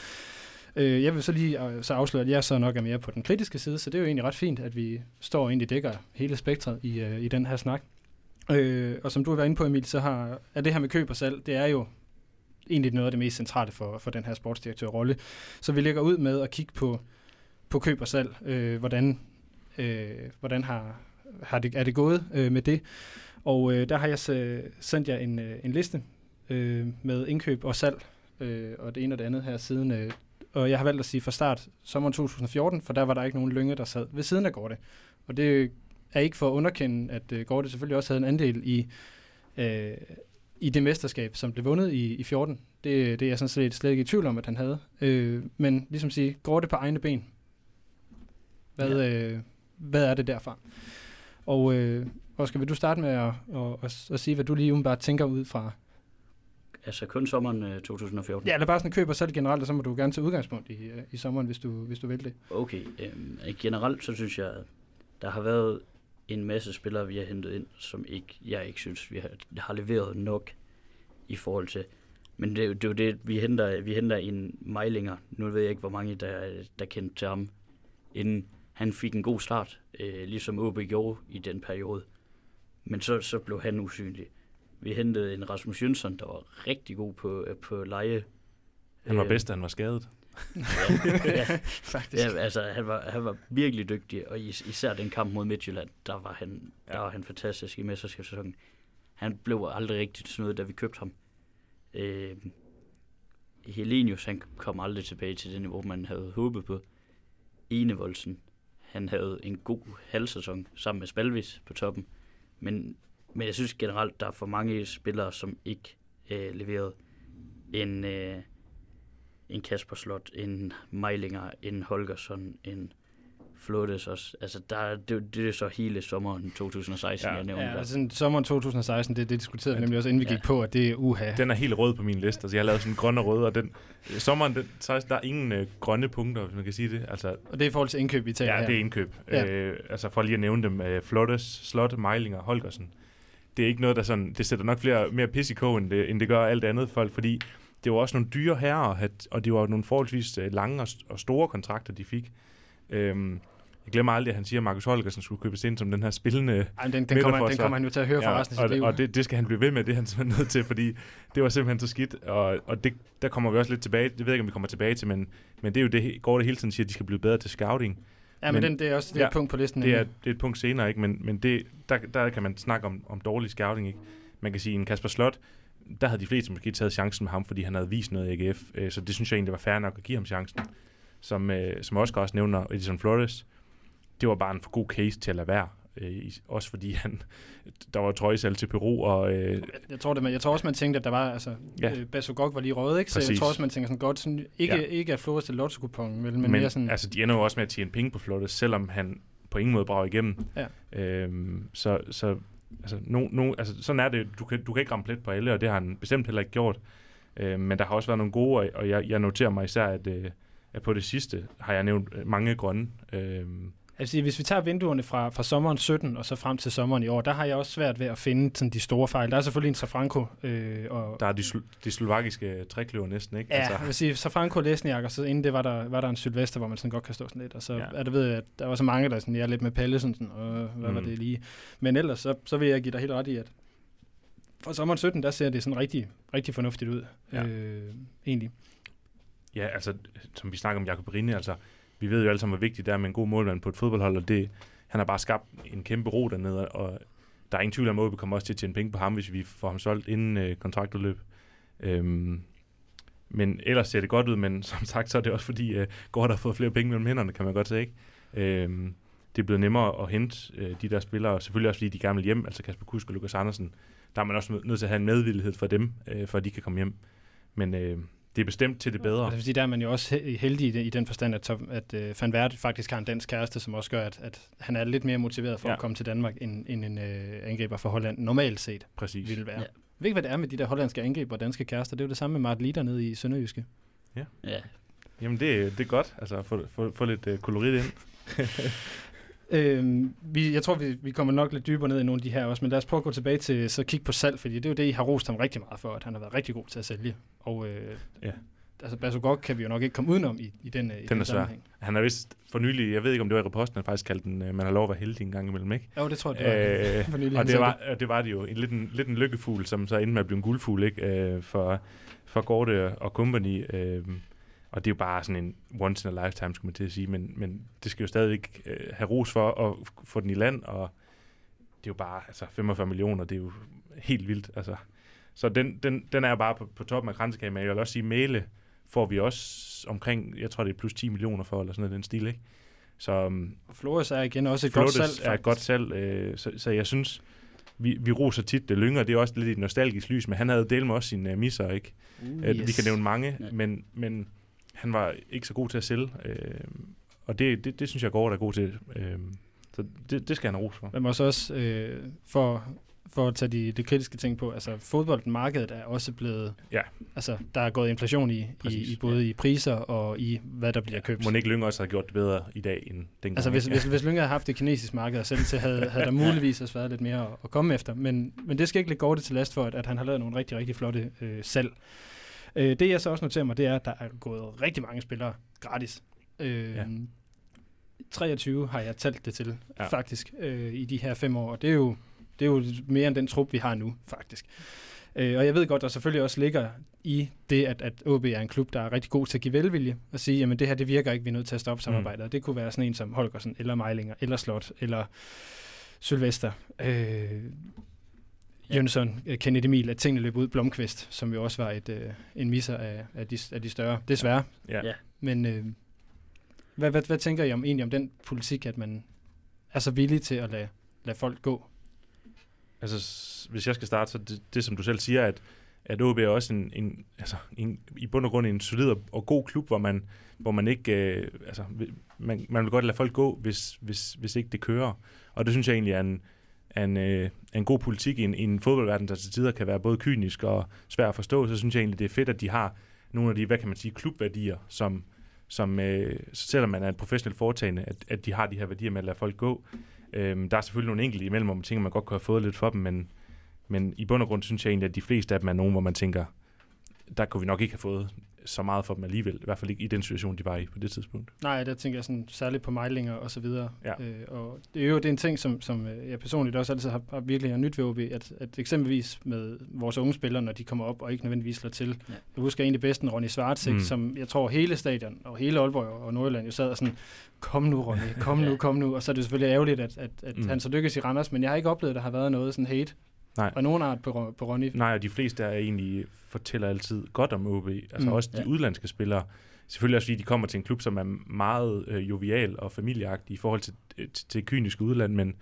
Speaker 1: Øh, jeg vil så lige øh, så afsløre, at jeg så nok er mere på den kritiske side, så det er jo egentlig ret fint, at vi står og egentlig dækker hele spektret i, øh, i den her snak. Øh, og som du har været inde på, Emil, så har, er det her med køb og salg, det er jo egentlig noget af det mest centrale for, for den her sportsdirektørrolle. Så vi lægger ud med at kigge på, på køb og salg. Øh, hvordan øh, hvordan har, har det, er det gået øh, med det? Og øh, der har jeg så, sendt jer en, øh, en liste øh, med indkøb og salg, øh, og det ene og det andet her siden. Øh, og jeg har valgt at sige fra start sommeren 2014, for der var der ikke nogen lynge, der sad ved siden af Gorte. Og det er ikke for at underkende, at øh, Gorte selvfølgelig også havde en andel i, øh, i det mesterskab, som blev vundet i, i 14. Det, det er jeg sådan set slet ikke i tvivl om, at han havde. Øh, men ligesom sige, Gorte på egne ben. Hvad, ja. øh, hvad er det derfra? Og øh, Oscar, vil du starte med at, at, at, at sige, hvad du lige umiddelbart tænker ud fra?
Speaker 3: Altså kun sommeren øh, 2014.
Speaker 1: Ja, eller bare sådan køb og salg generelt, og så må du gerne tage udgangspunkt i, øh, i sommeren, hvis du, hvis du vil det.
Speaker 3: Okay, øhm, generelt så synes jeg, der har været en masse spillere, vi har hentet ind, som ikke, jeg ikke synes, vi har, har leveret nok i forhold til. Men det, er jo- det er jo det, vi henter, vi henter en Meilinger. Nu ved jeg ikke, hvor mange, der, der kendte til ham, inden han fik en god start, øh, ligesom OB gjorde i den periode. Men så, så blev han usynlig. Vi hentede en Rasmus Jønsson, der var rigtig god på, øh, på leje.
Speaker 2: Han var
Speaker 3: Øh,
Speaker 2: bedst, da han var skadet.
Speaker 3: Ja, ja,
Speaker 1: Faktisk.
Speaker 3: Ja, altså, han var, han var virkelig dygtig, og is- især den kamp mod Midtjylland, der var han, ja. der var han fantastisk i mesterskabssæsonen. Han blev aldrig rigtig til noget, da vi købte ham. Øh, Helenius, han kom aldrig tilbage til det niveau, man havde håbet på. Enevoldsen, han havde en god halvsæson sammen med Spalvis på toppen. Men, men jeg synes generelt, der er for mange spillere, som ikke øh, leverede en, øh, en Kasper Slot, en Meilinger, en Holgersson, en Flores også. Altså, der, er- det, det er så hele sommeren 2016,
Speaker 2: Ja.
Speaker 3: jeg nævnte.
Speaker 1: Ja,
Speaker 3: der.
Speaker 1: altså sommeren 2016, det, det diskuterede vi nemlig også, inden vi
Speaker 3: Ja.
Speaker 1: gik på, at det er uha.
Speaker 2: Den er helt rød på min liste. Altså, jeg har lavet sådan grøn og rød, og den, sommeren, den, så der er ingen øh, grønne punkter, hvis man kan sige det. Altså,
Speaker 1: Og det er i forhold til indkøb, vi taler
Speaker 2: ja,
Speaker 1: her.
Speaker 2: det er indkøb.
Speaker 1: Ja.
Speaker 2: Øh, altså, for lige at nævne dem, øh, Flottes, Slot, Meilinger, Holgersen. Det er ikke noget, der sådan, det sætter nok flere, mere pis i kogen, end det, end det gør alt andet folk, fordi det var også nogle dyre herrer, og det var nogle forholdsvis øh, lange og, og store kontrakter, de fik. Øhm, jeg glemmer aldrig, at han siger, at Markus Holgersen skulle købes ind som den her spillende
Speaker 1: Ej, men den, den, kommer, den kommer han jo til at høre fra resten af
Speaker 2: og,
Speaker 1: sit liv.
Speaker 2: og det, det skal han blive ved med, det er han simpelthen nødt til, fordi det var simpelthen så skidt, og, og det, der kommer vi også lidt tilbage, det ved jeg ikke, om vi kommer tilbage til, men, men det er jo det, går det hele tiden siger, at de skal blive bedre til scouting.
Speaker 1: Ja, men,
Speaker 2: men-
Speaker 1: den, det er også det er
Speaker 2: ja,
Speaker 1: et punkt på listen.
Speaker 2: Det er, det er et punkt senere, ikke? men, men det, der, der kan man snakke om, om dårlig scouting. Ikke? Man kan sige, en Kasper Slot, der havde de fleste måske taget chancen med ham, fordi han havde vist noget i AGF, øh, så det synes jeg egentlig var fair nok at give ham chancen. Som, øh, som Oscar også nævner, Edison Flores, det var bare en for god case til at lade være. Øh, også fordi han, der var trøjsalg til Peru, og øh,
Speaker 1: Jeg tror, det, men jeg tror også, man tænkte, at der var, altså, ja. Øh, Basogok var lige røget, ikke? Så jeg
Speaker 2: Præcis.
Speaker 1: tror også, man tænker sådan godt, sådan, ikke, ja. Ikke at Flores til lotto men, men,
Speaker 2: men,
Speaker 1: mere sådan,
Speaker 2: altså, de ender jo også med at tjene penge på Flottes, selvom han på ingen måde brager igennem.
Speaker 1: Ja.
Speaker 2: Øhm, så, så altså, no, no, altså, sådan er det. Du kan, du kan ikke ramme plet på alle, og det har han bestemt heller ikke gjort. Øhm, men der har også været nogle gode, og jeg, jeg noterer mig især, at, øh, at på det sidste har jeg nævnt øh, mange grønne. Øhm,
Speaker 1: Altså, hvis vi tager vinduerne fra, fra sommeren 17 og så frem til sommeren i år, der har jeg også svært ved at finde sådan, de store fejl. Der er selvfølgelig en Safranco. Øh, og,
Speaker 2: Der er de, de slovakiske trækløver næsten, ikke? Altså,
Speaker 1: Ja, jeg vil sige, Safranco Lesniak, og så inden det var der, var der en Sylvester, hvor man sådan godt kan stå sådan lidt. Og så
Speaker 2: Ja.
Speaker 1: er det ved, at der var så mange, der sådan, jeg er lidt med Palle, sådan, sådan og hvad mm. var det lige. Men ellers, så, så vil jeg give dig helt ret i, at fra sommeren 17, der ser det sådan rigtig, rigtig fornuftigt ud.
Speaker 2: Ja.
Speaker 1: Øh, egentlig.
Speaker 2: Ja, altså, som vi snakker om Jakob Rinde, altså, vi ved jo alle sammen, hvor vigtigt det er med en god målmand på et fodboldhold, og det, han har bare skabt en kæmpe ro dernede, og der er ingen tvivl om, at vi kommer også til at tjene penge på ham, hvis vi får ham solgt inden øh, kontraktudløb. Øhm, men ellers ser det godt ud, men som sagt, så er det også fordi, øh, Gård har fået flere penge mellem hænderne, kan man godt sige, ikke? Øhm, det er blevet nemmere at hente øh, de der spillere, og selvfølgelig også fordi de gerne vil hjem, altså Kasper Kusk og Lukas Andersen, der er man også nødt- nødt til at have en medvillighed for dem, øh, for at de kan komme hjem. Men øh, det er bestemt til det bedre.
Speaker 1: Altså, fordi der er man jo også he- heldig i den, i den forstand, at, at uh, Van Vert faktisk har en dansk kæreste, som også gør, at, at han er lidt mere motiveret for ja.
Speaker 2: Ja.
Speaker 1: at komme til Danmark, end, end en uh, angriber fra Holland normalt set
Speaker 2: Præcis.
Speaker 1: ville være.
Speaker 3: Ja.
Speaker 1: Ja. Jeg ved ikke, hvad det er med de der hollandske angriber og danske kærester. Det er jo det samme med Mart Lider nede i Sønderjyske.
Speaker 3: Ja,
Speaker 2: Jamen, det, det er godt. Altså, få, få, få lidt øh, kolorit ind.
Speaker 1: Øhm, vi, jeg tror, vi, vi kommer nok lidt dybere ned i nogle af de her også, men lad os prøve at gå tilbage til så kigge på salg, fordi det er jo det, I har rost ham rigtig meget for, at han har været rigtig god til at sælge. Og øh,
Speaker 2: Ja.
Speaker 1: altså Basogok kan vi jo nok ikke komme udenom i, i den, øh, i
Speaker 2: Den
Speaker 1: den
Speaker 2: er svær.
Speaker 1: sammenhæng.
Speaker 2: Han er vist for nylig, jeg ved ikke, om det var i reposten, han faktisk kaldte den, øh, man har lov at være heldig en gang imellem, ikke?
Speaker 1: Jo, det tror jeg, det var.
Speaker 2: Øh,
Speaker 1: for nylig,
Speaker 2: og det var, og det var det jo. En, lidt, en, lidt en lykkefugl, som så endte med at blive en guldfugl, ikke? Øh, for, for Gorte og company. Øh, og det er jo bare sådan en once in a lifetime, skulle man til at sige. Men, men det skal jo stadig øh, have ros for at få den i land, og det er jo bare altså 45 millioner, det er jo helt vildt. Altså. Så den, den, den er jo bare på, på toppen af kransekagen, men jeg vil også sige, Mæle får vi også omkring, jeg tror det er plus 10 millioner for, eller sådan noget den stil, ikke? Så um,
Speaker 1: Flores er igen også et godt
Speaker 2: Flottes
Speaker 1: salg.
Speaker 2: er et godt salg, øh, så, så jeg synes, vi, vi roser tit det lynger, det er også lidt et nostalgisk lys, men han havde delt med også sine uh, misser, ikke?
Speaker 1: Uh,
Speaker 2: Uh, yes. Vi kan nævne mange,
Speaker 3: Ja.
Speaker 2: men, men han var ikke så god til at sælge, øh, og det, det, det synes jeg går, der er god til. Øh, så det, det skal han have ros for.
Speaker 1: Men også også øh, for, for at tage de, de kritiske ting på, altså fodboldmarkedet er også blevet,
Speaker 2: Ja.
Speaker 1: altså der er gået inflation i, i,
Speaker 2: Præcis.
Speaker 1: i både i priser og i hvad der bliver købt.
Speaker 2: Må ikke Lyng også have gjort det bedre i dag end dengang?
Speaker 1: Altså hvis, hvis, hvis Lyngge havde haft det kinesiske marked at sælge til, havde, havde der muligvis også været lidt mere at, at komme efter. Men, men det skal ikke lægge Gorte til last for, at, at han har lavet nogle rigtig, rigtig flotte øh, salg. Øh, det jeg så også noterer mig, det er, at der er gået rigtig mange spillere gratis. Øh,
Speaker 2: Ja.
Speaker 1: 23 har jeg talt det til,
Speaker 2: Ja.
Speaker 1: faktisk, øh, i de her fem år. Og det er jo, det er jo mere end den trup, vi har nu, faktisk. Øh, og jeg ved godt, der selvfølgelig også ligger i det, at, at OB er en klub, der er rigtig god til at give velvilje og sige, jamen det her, det virker ikke, vi er nødt til at stoppe samarbejdet. Mm. Det kunne være sådan en som Holgersen, eller Meilinger, eller Slot, eller Sylvester, øh, Jønsson, øh, Kenneth Emil, at tingene løb ud, Blomqvist, som jo også var et, øh, en misser af, af, de, af de større, desværre.
Speaker 2: ja.
Speaker 3: Ja.
Speaker 1: Men øh, hvad, hvad, hvad tænker I om, egentlig om den politik, at man er så villig til at lade, lade folk gå?
Speaker 2: Altså, hvis jeg skal starte, så det, det som du selv siger, at, at OB er også en, en, altså, en, i bund og grund en solid og, god klub, hvor man, hvor man ikke, øh, altså, man, man vil godt lade folk gå, hvis, hvis, hvis ikke det kører. Og det synes jeg egentlig er en, af en, øh, en god politik i en, i en fodboldverden, der til tider kan være både kynisk og svær at forstå. Så synes jeg egentlig, det er fedt, at de har nogle af de, hvad kan man sige, klubværdier, som, som øh, selvom man er et professionelt foretagende, at, at de har de her værdier med at lade folk gå. Øhm, der er selvfølgelig nogle enkelte imellem, hvor man tænker, man godt kunne have fået lidt for dem, men, men i bund og grund synes jeg egentlig, at de fleste af dem er nogen, hvor man tænker, der kunne vi nok ikke have fået så meget for dem alligevel. I hvert fald ikke i den situation, de var i på det tidspunkt.
Speaker 1: Nej, der tænker jeg sådan, særligt på Meilinger og så videre.
Speaker 2: Ja.
Speaker 1: Øh, og det er jo det er en ting, som, som øh, jeg personligt også altid har, har virkelig har nyt ved OB, at, at eksempelvis med vores unge spillere, når de kommer op og ikke nødvendigvis slår til.
Speaker 3: Ja.
Speaker 1: Jeg husker egentlig bedsten Ronny Svartsik,
Speaker 2: Mm.
Speaker 1: som jeg tror hele stadion og hele Aalborg og Nordjylland jo sad og sådan, kom nu Ronny, kom nu, kom nu. Og så er det selvfølgelig ærgerligt, at, at, at
Speaker 2: mm.
Speaker 1: han så lykkes i Randers, men jeg har ikke oplevet, at der har været noget sådan hate
Speaker 2: Nej.
Speaker 1: af nogen art på, på Ronny.
Speaker 2: Nej, og de fleste er egentlig fortæller altid godt om OB. Altså mm, også de
Speaker 3: ja.
Speaker 2: udlandske spillere. Selvfølgelig også fordi de kommer til en klub, som er meget øh, jovial og familieagtig i forhold til, øh, til, til kyniske udland, men,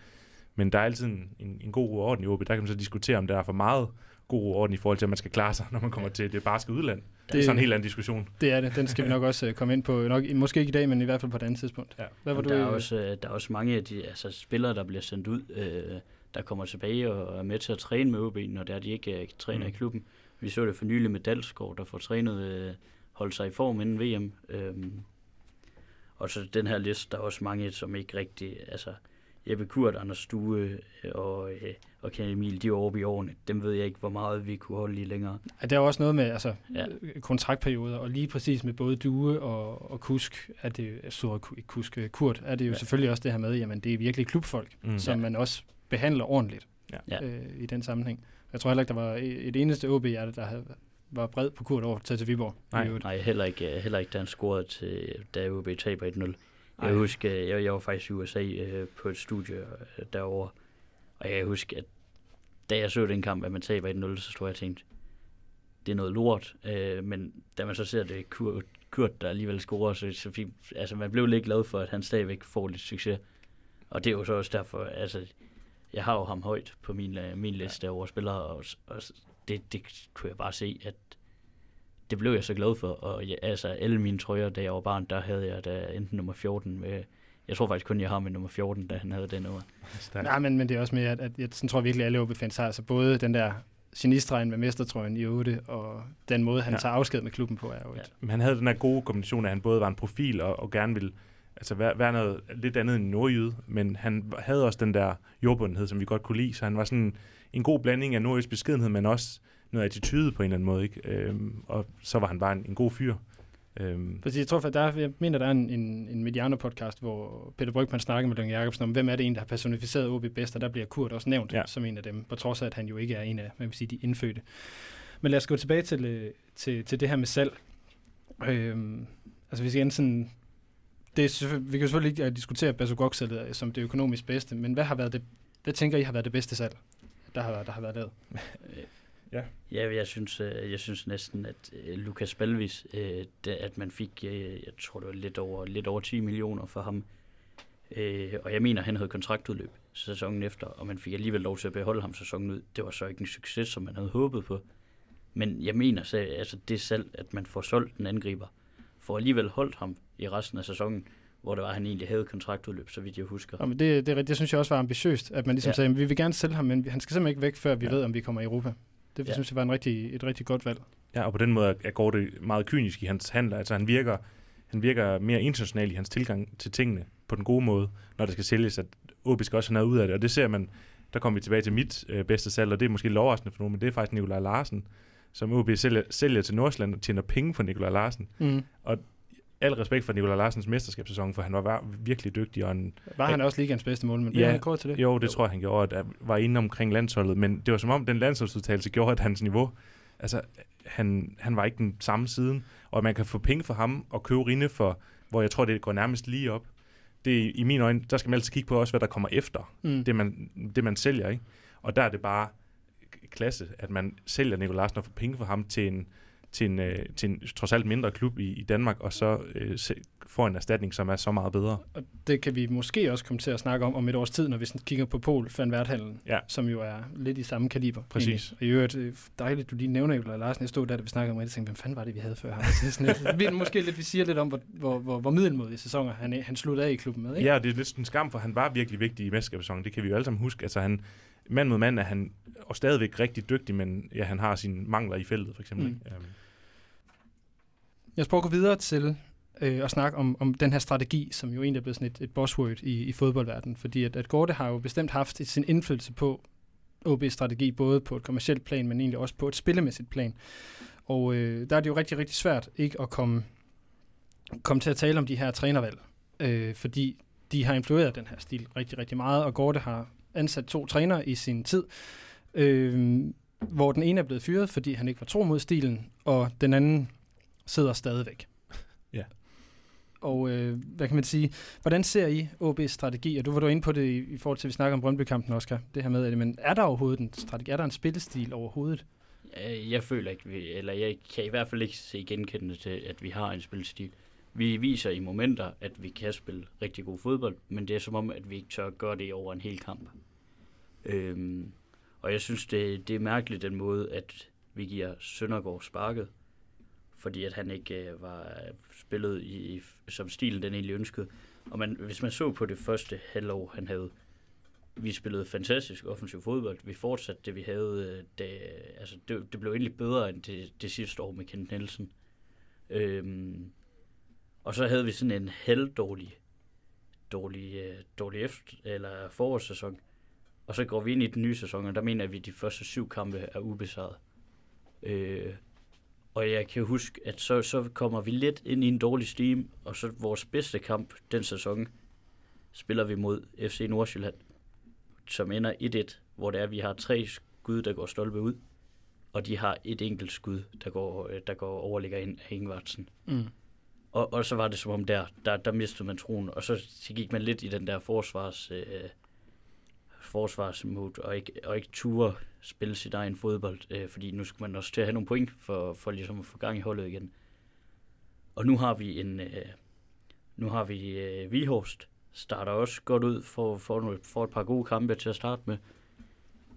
Speaker 2: men der er altid en, en, en god ro og orden i OB. Der kan man så diskutere, om der er for meget god ro og orden i forhold til, at man skal klare sig, når man kommer til det barske udland. Det,
Speaker 1: Det-
Speaker 2: er sådan en helt anden diskussion.
Speaker 1: Det er det, den skal vi nok også øh, komme ind på, nok, måske ikke i dag, men i hvert fald på et andet tidspunkt.
Speaker 2: Ja.
Speaker 1: Hvad var
Speaker 3: Jamen,
Speaker 1: du,
Speaker 3: der, er også, øh, der er også mange af de altså, spillere, der bliver sendt ud, øh, der kommer tilbage og er med til at træne med OB, når det er, de ikke øh, træner
Speaker 2: Mm.
Speaker 3: i klubben. Vi så det for nylig med Dalsgaard, der får trænet, øh, holdt sig i form inden VM. Øh, Og så den her liste, der er også mange, som ikke rigtig, altså Jeppe Kurt, Anders Stue øh, og, øh, og Ken Emil, de er oppe i årene. Dem ved jeg ikke, hvor meget vi kunne holde lige længere.
Speaker 1: Ja, der er også noget med altså,
Speaker 3: Ja.
Speaker 1: kontraktperioder, og lige præcis med både Due og, og Kusk, er det, så ikke Kusk, Kurt, er det jo
Speaker 3: Ja.
Speaker 1: selvfølgelig også det her med, jamen det er virkelig klubfolk,
Speaker 2: mm.
Speaker 1: som
Speaker 3: Ja.
Speaker 1: man også behandler ordentligt
Speaker 2: Ja.
Speaker 1: Øh, i den sammenhæng. Jeg tror heller ikke, der var et eneste OB, der havde, var bred på Kurt over til, til Viborg. i
Speaker 2: Nej.
Speaker 3: Nej, heller ikke, øh, heller ikke da han scorede til, da OB taber 1-0. Jeg
Speaker 2: Ej.
Speaker 3: husker, jeg, jeg var faktisk i USA øh, på et studie øh, derovre, og jeg kan huske, at da jeg så den kamp, at man taber 1-0, så stod jeg og tænkte, det er noget lort, øh, men da man så ser det Kurt, Kurt der alligevel scorer, så, så fint, altså man blev lidt glad for, at han stadigvæk får lidt succes. Og det er jo så også derfor, altså, jeg har jo ham højt på min, øh, min liste over spillere, og, og det, det kunne jeg bare se, at det blev jeg så glad for, og jeg, altså alle mine trøjer, da jeg var barn, der havde jeg da enten nummer 14 med, jeg tror faktisk kun, jeg har med nummer 14, da han havde den.
Speaker 2: Stærkt.
Speaker 1: Nej, men, men det er også mere, at, at jeg sådan tror virkelig, at alle OB-fans har, altså både den der genistregen med mestertrøjen i 8, og den måde, han
Speaker 2: Ja.
Speaker 1: ja. tager afsked med klubben på, er jo et,
Speaker 3: Ja.
Speaker 2: Men han havde den her gode kombination af, at han både var en profil og, og gerne ville altså være, være noget lidt andet end en nordjyde, men han havde også den der jordbundenhed, som vi godt kunne lide, så han var sådan en god blanding af nordjysk beskedenhed, men også noget attitude på en eller anden måde, ikke? Øhm, og så var han bare en, en god fyr. Øhm,
Speaker 1: Fordi jeg tror, at der, er- jeg mener, der er en, en, en Mediano-podcast, hvor Peter Brygman snakker med Lønge Jacobsen om, hvem er det en, der har personificeret OB bedst, og der bliver Kurt også nævnt
Speaker 2: Ja.
Speaker 1: som en af dem, på trods af, at han jo ikke er en af, man vil sige, de indfødte. Men lad os gå tilbage til, øh, til, til det her med salg. Øhm, altså hvis igen sådan, det er, vi kan jo selvfølgelig ikke øh, diskutere Basogok som det økonomisk bedste, men hvad har været det, hvad tænker I har været det bedste salg, der har, der har været lavet?
Speaker 2: Ja.
Speaker 3: Ja, jeg synes, øh, jeg synes næsten, at øh, Lukas Balvis, øh, at man fik, øh, jeg tror det var lidt over, lidt over 10 millioner for ham. Øh, og jeg mener, han havde kontraktudløb sæsonen efter, og man fik alligevel lov til at beholde ham sæsonen ud. Det var så ikke en succes, som man havde håbet på. Men jeg mener, så, altså det salg, at man får solgt en angriber, får alligevel holdt ham i resten af sæsonen, hvor det var, at han egentlig havde kontraktudløb, så vidt jeg husker.
Speaker 1: Og men det, det, det synes jeg også var ambitiøst, at man ligesom
Speaker 3: Ja.
Speaker 1: sagde, at vi vil gerne sælge ham, men han skal simpelthen ikke væk, før vi
Speaker 2: Ja.
Speaker 1: ved, om vi kommer i Europa. Det
Speaker 3: Ja.
Speaker 1: synes jeg var en rigtig, et rigtig godt valg.
Speaker 2: Ja, og på den måde er Gorte meget kynisk i hans handler. Altså han virker, han virker mere international i hans tilgang til tingene på den gode måde, når det skal sælges, at OB skal også have noget ud af det. Og det ser man, der kommer vi tilbage til mit øh, bedste salg, og det er måske lidt overraskende for nogen, men det er faktisk Nikolaj Larsen, som OB sælger, sælger til Nordsjælland og tjener penge på Nikolaj Larsen.
Speaker 1: Mm.
Speaker 2: Al respekt for Nikolaj Larsens mesterskabssæson, for han var virkelig dygtig, og en,
Speaker 1: Var han også ligands bedste målmand?
Speaker 2: Ja.
Speaker 1: Han kåret til det?
Speaker 2: jo, det tror jeg, han gjorde, at han var inde omkring landsholdet, men det var som om, den landsholdsudtalelse gjorde, at hans niveau, altså, han, han var ikke den samme siden, og man kan få penge for ham og købe Rinde for, hvor jeg tror, det går nærmest lige op. Det i mine øjne, der skal man altid kigge på også, hvad der kommer efter,
Speaker 1: Mm.
Speaker 2: det man, det man sælger, ikke? Og der er det bare klasse, at man sælger Nikolaj Larsen og får penge for ham til en, til en, øh, til en trods alt mindre klub i, i Danmark, og så øh, se- får en erstatning, som er så meget bedre.
Speaker 1: Og det kan vi måske også komme til at snakke om om et års tid, når vi sådan kigger på Pol van Werthallen,
Speaker 2: Ja.
Speaker 1: som jo er lidt i samme kaliber.
Speaker 2: Præcis.
Speaker 1: egentlig. Og i øvrigt, øh, dejligt, du lige nævner Nikolaj Larsen. Jeg stod der, da vi snakkede om det, og tænkte, hvem fanden var det, vi havde før ham? Så sådan lidt, vi, måske lidt, vi siger lidt om, hvor, hvor, hvor, hvor middelmodige sæsoner han, han sluttede af i klubben med. Ikke?
Speaker 2: Ja, og det er lidt en skam, for han var virkelig vigtig i mesterskabssæsonen. Det kan vi jo alle sammen huske. Altså han, mand mod mand er han og stadigvæk rigtig dygtig, men ja, han har sine mangler i feltet, for eksempel.
Speaker 1: Mm.
Speaker 2: Ikke? Um,
Speaker 1: Jeg skal prøve at gå videre til øh, at snakke om, om den her strategi, som jo egentlig er blevet sådan et, et buzzword i, i fodboldverdenen. Fordi at, at Gorte har jo bestemt haft sin indflydelse på OB's strategi, både på et kommersielt plan, men egentlig også på et spillemæssigt plan. Og øh, der er det jo rigtig, rigtig svært ikke at komme, komme til at tale om de her trænervalg, øh, fordi de har influeret den her stil rigtig, rigtig meget, og Gorte har ansat to trænere i sin tid, øh, hvor den ene er blevet fyret, fordi han ikke var tro mod stilen, og den anden sidder stadigvæk.
Speaker 2: Ja.
Speaker 1: Og øh, hvad kan man sige, hvordan ser I OB's strategi? Og du var du inde på det i, i forhold til, at vi snakker om Brøndby-kampen, Oscar, det her med, at, men er der overhovedet en strategi? Er der en spillestil overhovedet?
Speaker 3: Jeg, føler ikke, vi, eller jeg kan i hvert fald ikke se genkendende til, at vi har en spilstil. Vi viser i momenter, at vi kan spille rigtig god fodbold, men det er som om, at vi ikke tør gøre det over en hel kamp. Øhm, og jeg synes, det, det er mærkeligt den måde, at vi giver Søndergaard sparket, fordi at han ikke øh, var spillet i, som stilen den egentlig ønskede. Og man, hvis man så på det første halvår, han havde, vi spillede fantastisk offensiv fodbold. Vi fortsatte det, vi havde. Øh, det, altså, det, det blev egentlig bedre end det, det sidste år med Kent Nielsen. Øhm, og så havde vi sådan en helt dårlig, dårlig, dårlig efter, eller forårssæson. Og så går vi ind i den nye sæson, og der mener vi, at de første syv kampe er ubesejret. Øh, og jeg kan huske, at så, så kommer vi lidt ind i en dårlig steam, og så vores bedste kamp den sæson spiller vi mod FC Nordsjælland, som ender 1-1, hvor det er, at vi har tre skud, der går stolpe ud, og de har et enkelt skud, der går, øh, der går overligger ind af Ingvartsen.
Speaker 1: Mm.
Speaker 3: Og, og så var det som om der, der, der mistede man troen, og så, så gik man lidt i den der forsvars, øh, forsvarsmod, og ikke, og ikke ture spille sit egen fodbold, øh, fordi nu skal man også til at have nogle point for, for ligesom at få gang i holdet igen. Og nu har vi en, øh, nu har vi øh, Vihorst, starter også godt ud for, for, for et par gode kampe til at starte med,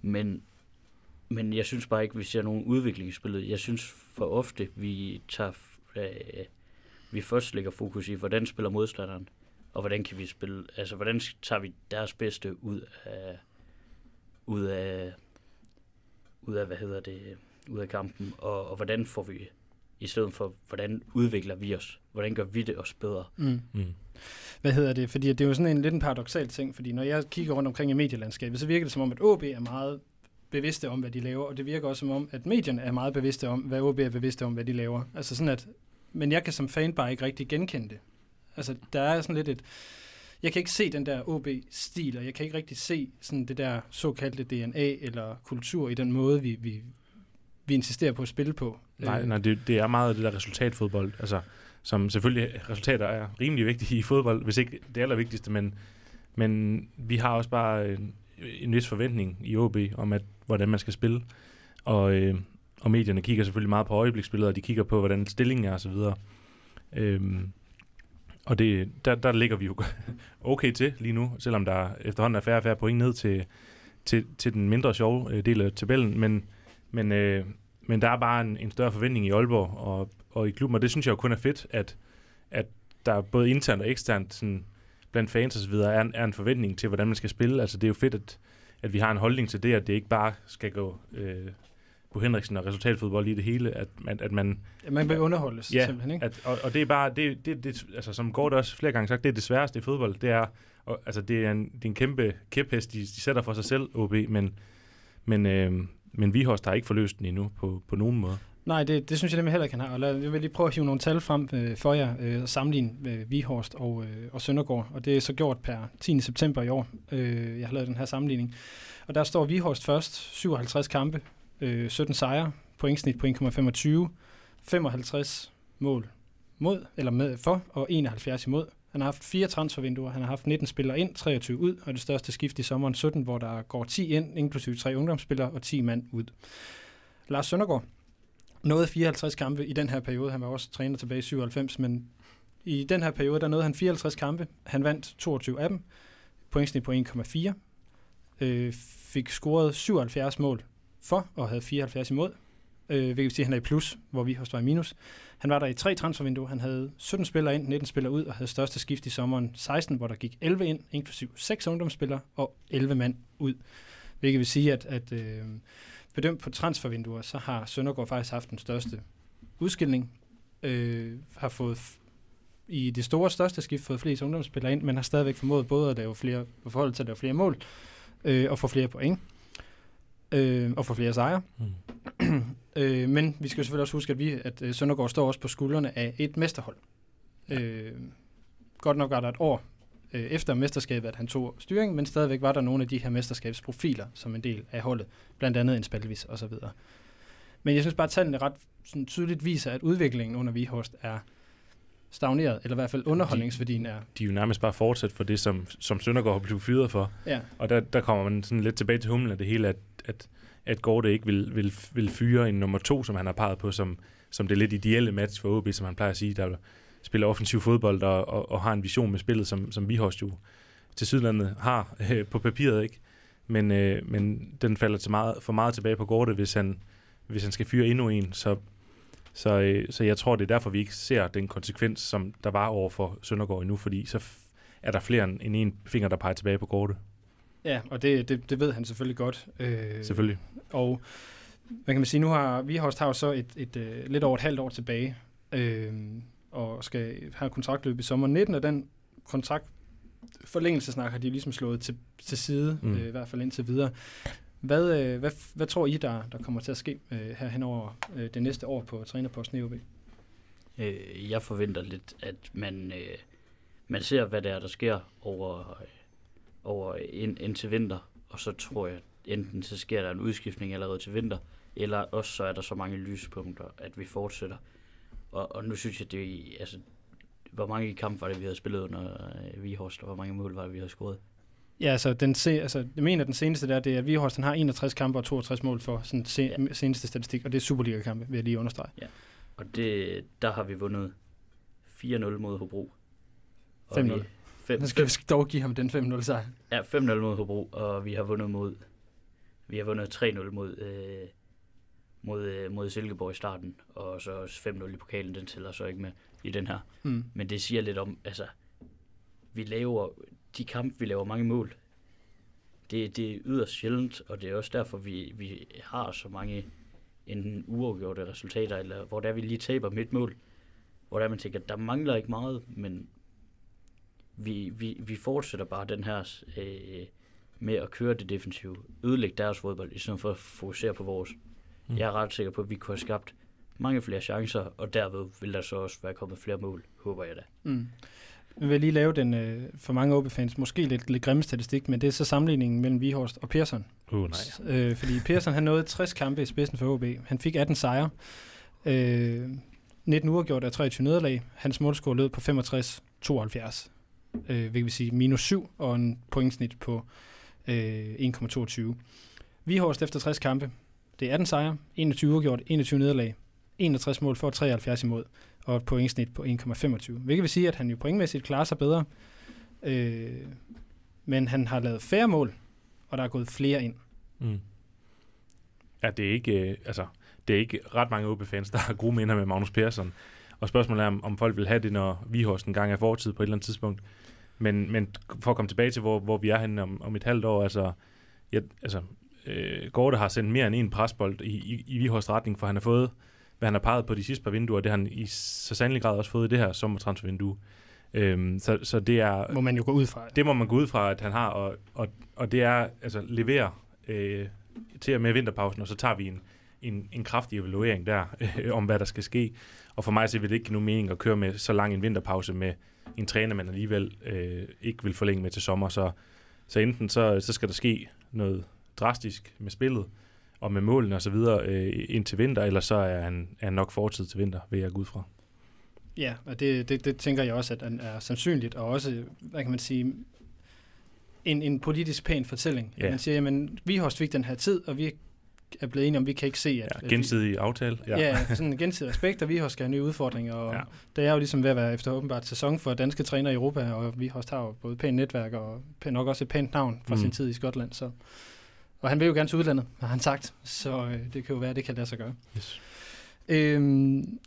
Speaker 3: men men jeg synes bare ikke, vi ser nogen udvikling i spillet. Jeg synes for ofte, vi tager øh, vi først lægger fokus i, hvordan spiller modstanderen, og hvordan kan vi spille, altså hvordan tager vi deres bedste ud af, ud af, ud af, hvad hedder det, ud af kampen, og, og hvordan får vi, i stedet for, hvordan udvikler vi os, hvordan gør vi det os bedre.
Speaker 1: Mm.
Speaker 2: Mm.
Speaker 1: Hvad hedder det? Fordi det er jo sådan en lidt en paradoxal ting, fordi når jeg kigger rundt omkring i medielandskabet, så virker det som om, at OB er meget bevidste om, hvad de laver, og det virker også som om, at medierne er meget bevidste om, hvad OB er bevidste om, hvad de laver. Altså sådan, at men jeg kan som fan bare ikke rigtig genkende det. Altså, der er sådan lidt et... Jeg kan ikke se den der OB-stil, og jeg kan ikke rigtig se sådan det der såkaldte DNA eller kultur i den måde, vi, vi, vi insisterer på at spille på.
Speaker 2: Nej,
Speaker 1: Øh,
Speaker 2: nej det, det er meget det der resultatfodbold, altså, som selvfølgelig resultater er rimelig vigtige i fodbold, hvis ikke det allervigtigste, men, men vi har også bare en, en vis forventning i OB om, at, hvordan man skal spille, og, øh, og medierne kigger selvfølgelig meget på øjebliksbilleder, og de kigger på, hvordan stillingen er osv. Øhm, og det, der, der ligger vi jo okay til lige nu, selvom der efterhånden er færre og færre point ned til, til, til den mindre sjove øh, del af tabellen, men, men, øh, men der er bare en, en større forventning i Aalborg og, og i klubben, og det synes jeg jo kun er fedt, at, at der både internt og eksternt sådan, blandt fans og så videre er, en- er en forventning til, hvordan man skal spille. Altså det er jo fedt, at, at vi har en holdning til det, at det ikke bare skal gå øh, på Henriksen og resultatfodbold i det hele, at, at, at man
Speaker 1: Ja, man vil underholdes
Speaker 2: Ja,
Speaker 1: simpelthen, ikke?
Speaker 2: at, og, og det er bare, det, det, det, altså som Gort også flere gange sagt, det er det sværeste i fodbold. Det er, og, altså det er en, det er en kæmpe kæphest, de, de sætter for sig selv, OB, men, men, øh, men Vihorst har ikke forløst den endnu på, på nogen måde.
Speaker 1: Nej, det, det synes jeg nemlig heller ikke, han har. Og lad, jeg vil lige prøve at hive nogle tal frem øh, for jer, øh, og sammenligne øh, Vihorst og, øh, og Søndergaard. Og det er så gjort per 10. september i år. Øh, jeg har lavet den her sammenligning. Og der står Vihorst først, 57 kampe, øh, 17 sejre, pointsnit på 1,25, 55 mål mod, eller med for, og 71 imod. Han har haft fire transfervinduer, han har haft 19 spillere ind, 23 ud, og det største skift i sommeren 17, hvor der går 10 ind, inklusive tre ungdomsspillere og 10 mand ud. Lars Søndergaard, nåede 54 kampe i den her periode. Han var også træner tilbage i 97, men i den her periode, der nåede han 54 kampe. Han vandt 22 af dem. Pointsnit på 1,4. Øh, fik scoret 77 mål for og havde 74 imod. Øh, hvilket vil sige, at han er i plus, hvor vi har i minus. Han var der i tre transfervinduer. Han havde 17 spillere ind, 19 spillere ud og havde største skift i sommeren 16, hvor der gik 11 ind, inklusiv 6 ungdomsspillere og 11 mand ud. Hvilket vil sige, at, at øh, bedømt på transfervinduer, så har Søndergaard faktisk haft den største udskilling. Øh, har fået i det store største skift fået flest ungdomsspillere ind, men har stadigvæk formået både at lave flere, på forhold til at lave flere mål, øh, og få flere point, øh, og få flere sejre.
Speaker 2: Mm.
Speaker 1: øh, men vi skal selvfølgelig også huske, at, vi, at øh, Søndergaard står også på skuldrene af et mesterhold. Øh, godt nok var der et år øh, efter mesterskabet, at han tog styring, men stadigvæk var der nogle af de her mesterskabsprofiler som en del af holdet, blandt andet en Spalvis og så videre. Men jeg synes bare, at tallene ret sådan, tydeligt viser, at udviklingen under Vihorst er stagneret, eller i hvert fald underholdningsværdien er.
Speaker 2: De er jo nærmest bare fortsat for det, som, som Søndergaard har blevet fyret for.
Speaker 1: Ja,
Speaker 2: Og der, der kommer man sådan lidt tilbage til humlen af det hele, at, at, at Gorte ikke vil, vil, vil fyre en nummer to, som han har peget på, som, som det lidt ideelle match for OB, som han plejer at sige, der spiller offensiv fodbold og, og, og har en vision med spillet, som, som Vihorst jo til Sydlandet har øh, på papiret, ikke? Men, øh, men den falder til meget, for meget tilbage på Gorte, hvis han, hvis han skal fyre endnu en. Så, så, øh, så jeg tror, det er derfor, vi ikke ser den konsekvens, som der var over for Søndergaard endnu, fordi så er der flere end en finger, der peger tilbage på Gorte.
Speaker 1: ja og det, det, det ved han selvfølgelig godt. Øh,
Speaker 2: Selvfølgelig.
Speaker 1: Og hvad kan man sige, nu har Vihorst har jo så et, et, et lidt over et halvt år tilbage. Øh, og skal have kontraktløb i sommer 19, og den kontrakt forlængelsesnak har de ligesom slået til, til side, mm. øh, i hvert fald indtil videre. Hvad, øh, hvad, hvad tror I, der, der kommer til at ske øh, her henover øh, det næste år på trænerposten i OB?
Speaker 3: Øh, jeg forventer lidt, at man, øh, man ser, hvad det er, der sker over, øh, over ind, indtil vinter, og så tror jeg, enten så sker der en udskiftning allerede til vinter, eller også så er der så mange lyspunkter, at vi fortsætter. Og, og nu synes jeg, det altså, hvor mange kampe var det, vi havde spillet under øh, Vihorst, og hvor mange mål var det, vi havde scoret?
Speaker 1: Ja, altså, den se, altså, jeg mener, den seneste der, det er, at Vihorst har 61 kampe og 62 mål for sådan se, ja. seneste statistik, og det er Superliga-kampe, vil jeg lige understrege.
Speaker 3: Ja, og det, der har vi vundet 4-0 mod Hobro.
Speaker 1: 5-0. Fem, skal vi dog give ham den 5-0 sejr.
Speaker 3: Ja, 5-0 mod Hobro, og vi har vundet mod vi har vundet 3-0 mod, øh, mod, øh, mod Silkeborg i starten, og så 5-0 i pokalen, den tæller så ikke med i den her. Mm. Men det siger lidt om, altså, vi laver, de kampe, vi laver mange mål, det, det er yderst sjældent, og det er også derfor, vi, vi har så mange enten uafgjorte resultater, eller hvor der vi lige taber midt mål, hvor der man tænker, der mangler ikke meget, men vi, vi, vi fortsætter bare den her øh, med at køre det defensive, ødelægge deres fodbold, i stedet for at fokusere på vores. Mm. Jeg er ret sikker på, at vi kunne have skabt mange flere chancer, og derved vil der så også være kommet flere mål, håber jeg da. Mm.
Speaker 1: Vi vil lige lave den øh, for mange OB-fans måske lidt, lidt grimme statistik, men det er så sammenligningen mellem Vihorst og Persson.
Speaker 2: Uh, nej.
Speaker 1: Øh, fordi Persson han nåede 60 kampe i spidsen for OB. Han fik 18 sejre. Øh, 19 uger gjort af 23 nederlag. Hans målscore lød på 65-72. Øh, hvilket vil sige minus 7 og en pointsnit på øh, 1,22. Vihorst efter 60 kampe. Det er 18 sejre, 21 uafgjort, 21 nederlag, 61 mål for 73 imod, og et pointsnit på 1,25. Hvilket vil sige, at han jo pointmæssigt klarer sig bedre, øh, men han har lavet færre mål, og der er gået flere ind. Mm.
Speaker 2: Ja, det er ikke, øh, altså, det er ikke ret mange OB-fans, der har gode minder med Magnus Persson. Og spørgsmålet er, om, om folk vil have det, når Vihorst en gang er fortid på et eller andet tidspunkt. Men, men for at komme tilbage til, hvor, hvor vi er henne om, om et halvt år, altså, jeg, altså øh, Gorte har sendt mere end en presbold i, i, i Vihorst retning, for han har fået, hvad han har peget på de sidste par vinduer, det har han i så sandelig grad også fået i det her sommertransfervindue. Øhm, så, så det er...
Speaker 1: Må man jo gå ud fra.
Speaker 2: Det må man gå ud fra, at han har, og, og, og det er altså levere øh, til og med vinterpausen, og så tager vi en, en, en kraftig evaluering der, øh, om hvad der skal ske. Og for mig så vil det ikke give nogen mening at køre med så lang en vinterpause med en træner, man alligevel øh, ikke vil forlænge med til sommer. Så, så enten så, så skal der ske noget drastisk med spillet, og med målene og så videre øh, ind til vinter, eller så er han, er han nok fortid til vinter, vil jeg gå ud fra.
Speaker 1: Ja, og det, det, det tænker jeg også, at er sandsynligt, og også, hvad kan man sige, en, en politisk pæn fortælling. Ja. Man siger, jamen, vi har fik den her tid, og vi er blevet enige om, vi kan ikke se,
Speaker 2: at... Ja, gensidig aftale.
Speaker 1: Ja, ja sådan en gensidig respekt, og vi har skal have nye udfordringer, og ja. det er jo ligesom ved at være efter åbenbart sæson for danske træner i Europa, og vi har jo både pænt netværk og nok også et pænt navn fra mm. sin tid i Skotland, så... Og han vil jo gerne til udlandet, har han sagt, så øh, det kan jo være, at det kan lade sig gøre. Yes. Øhm,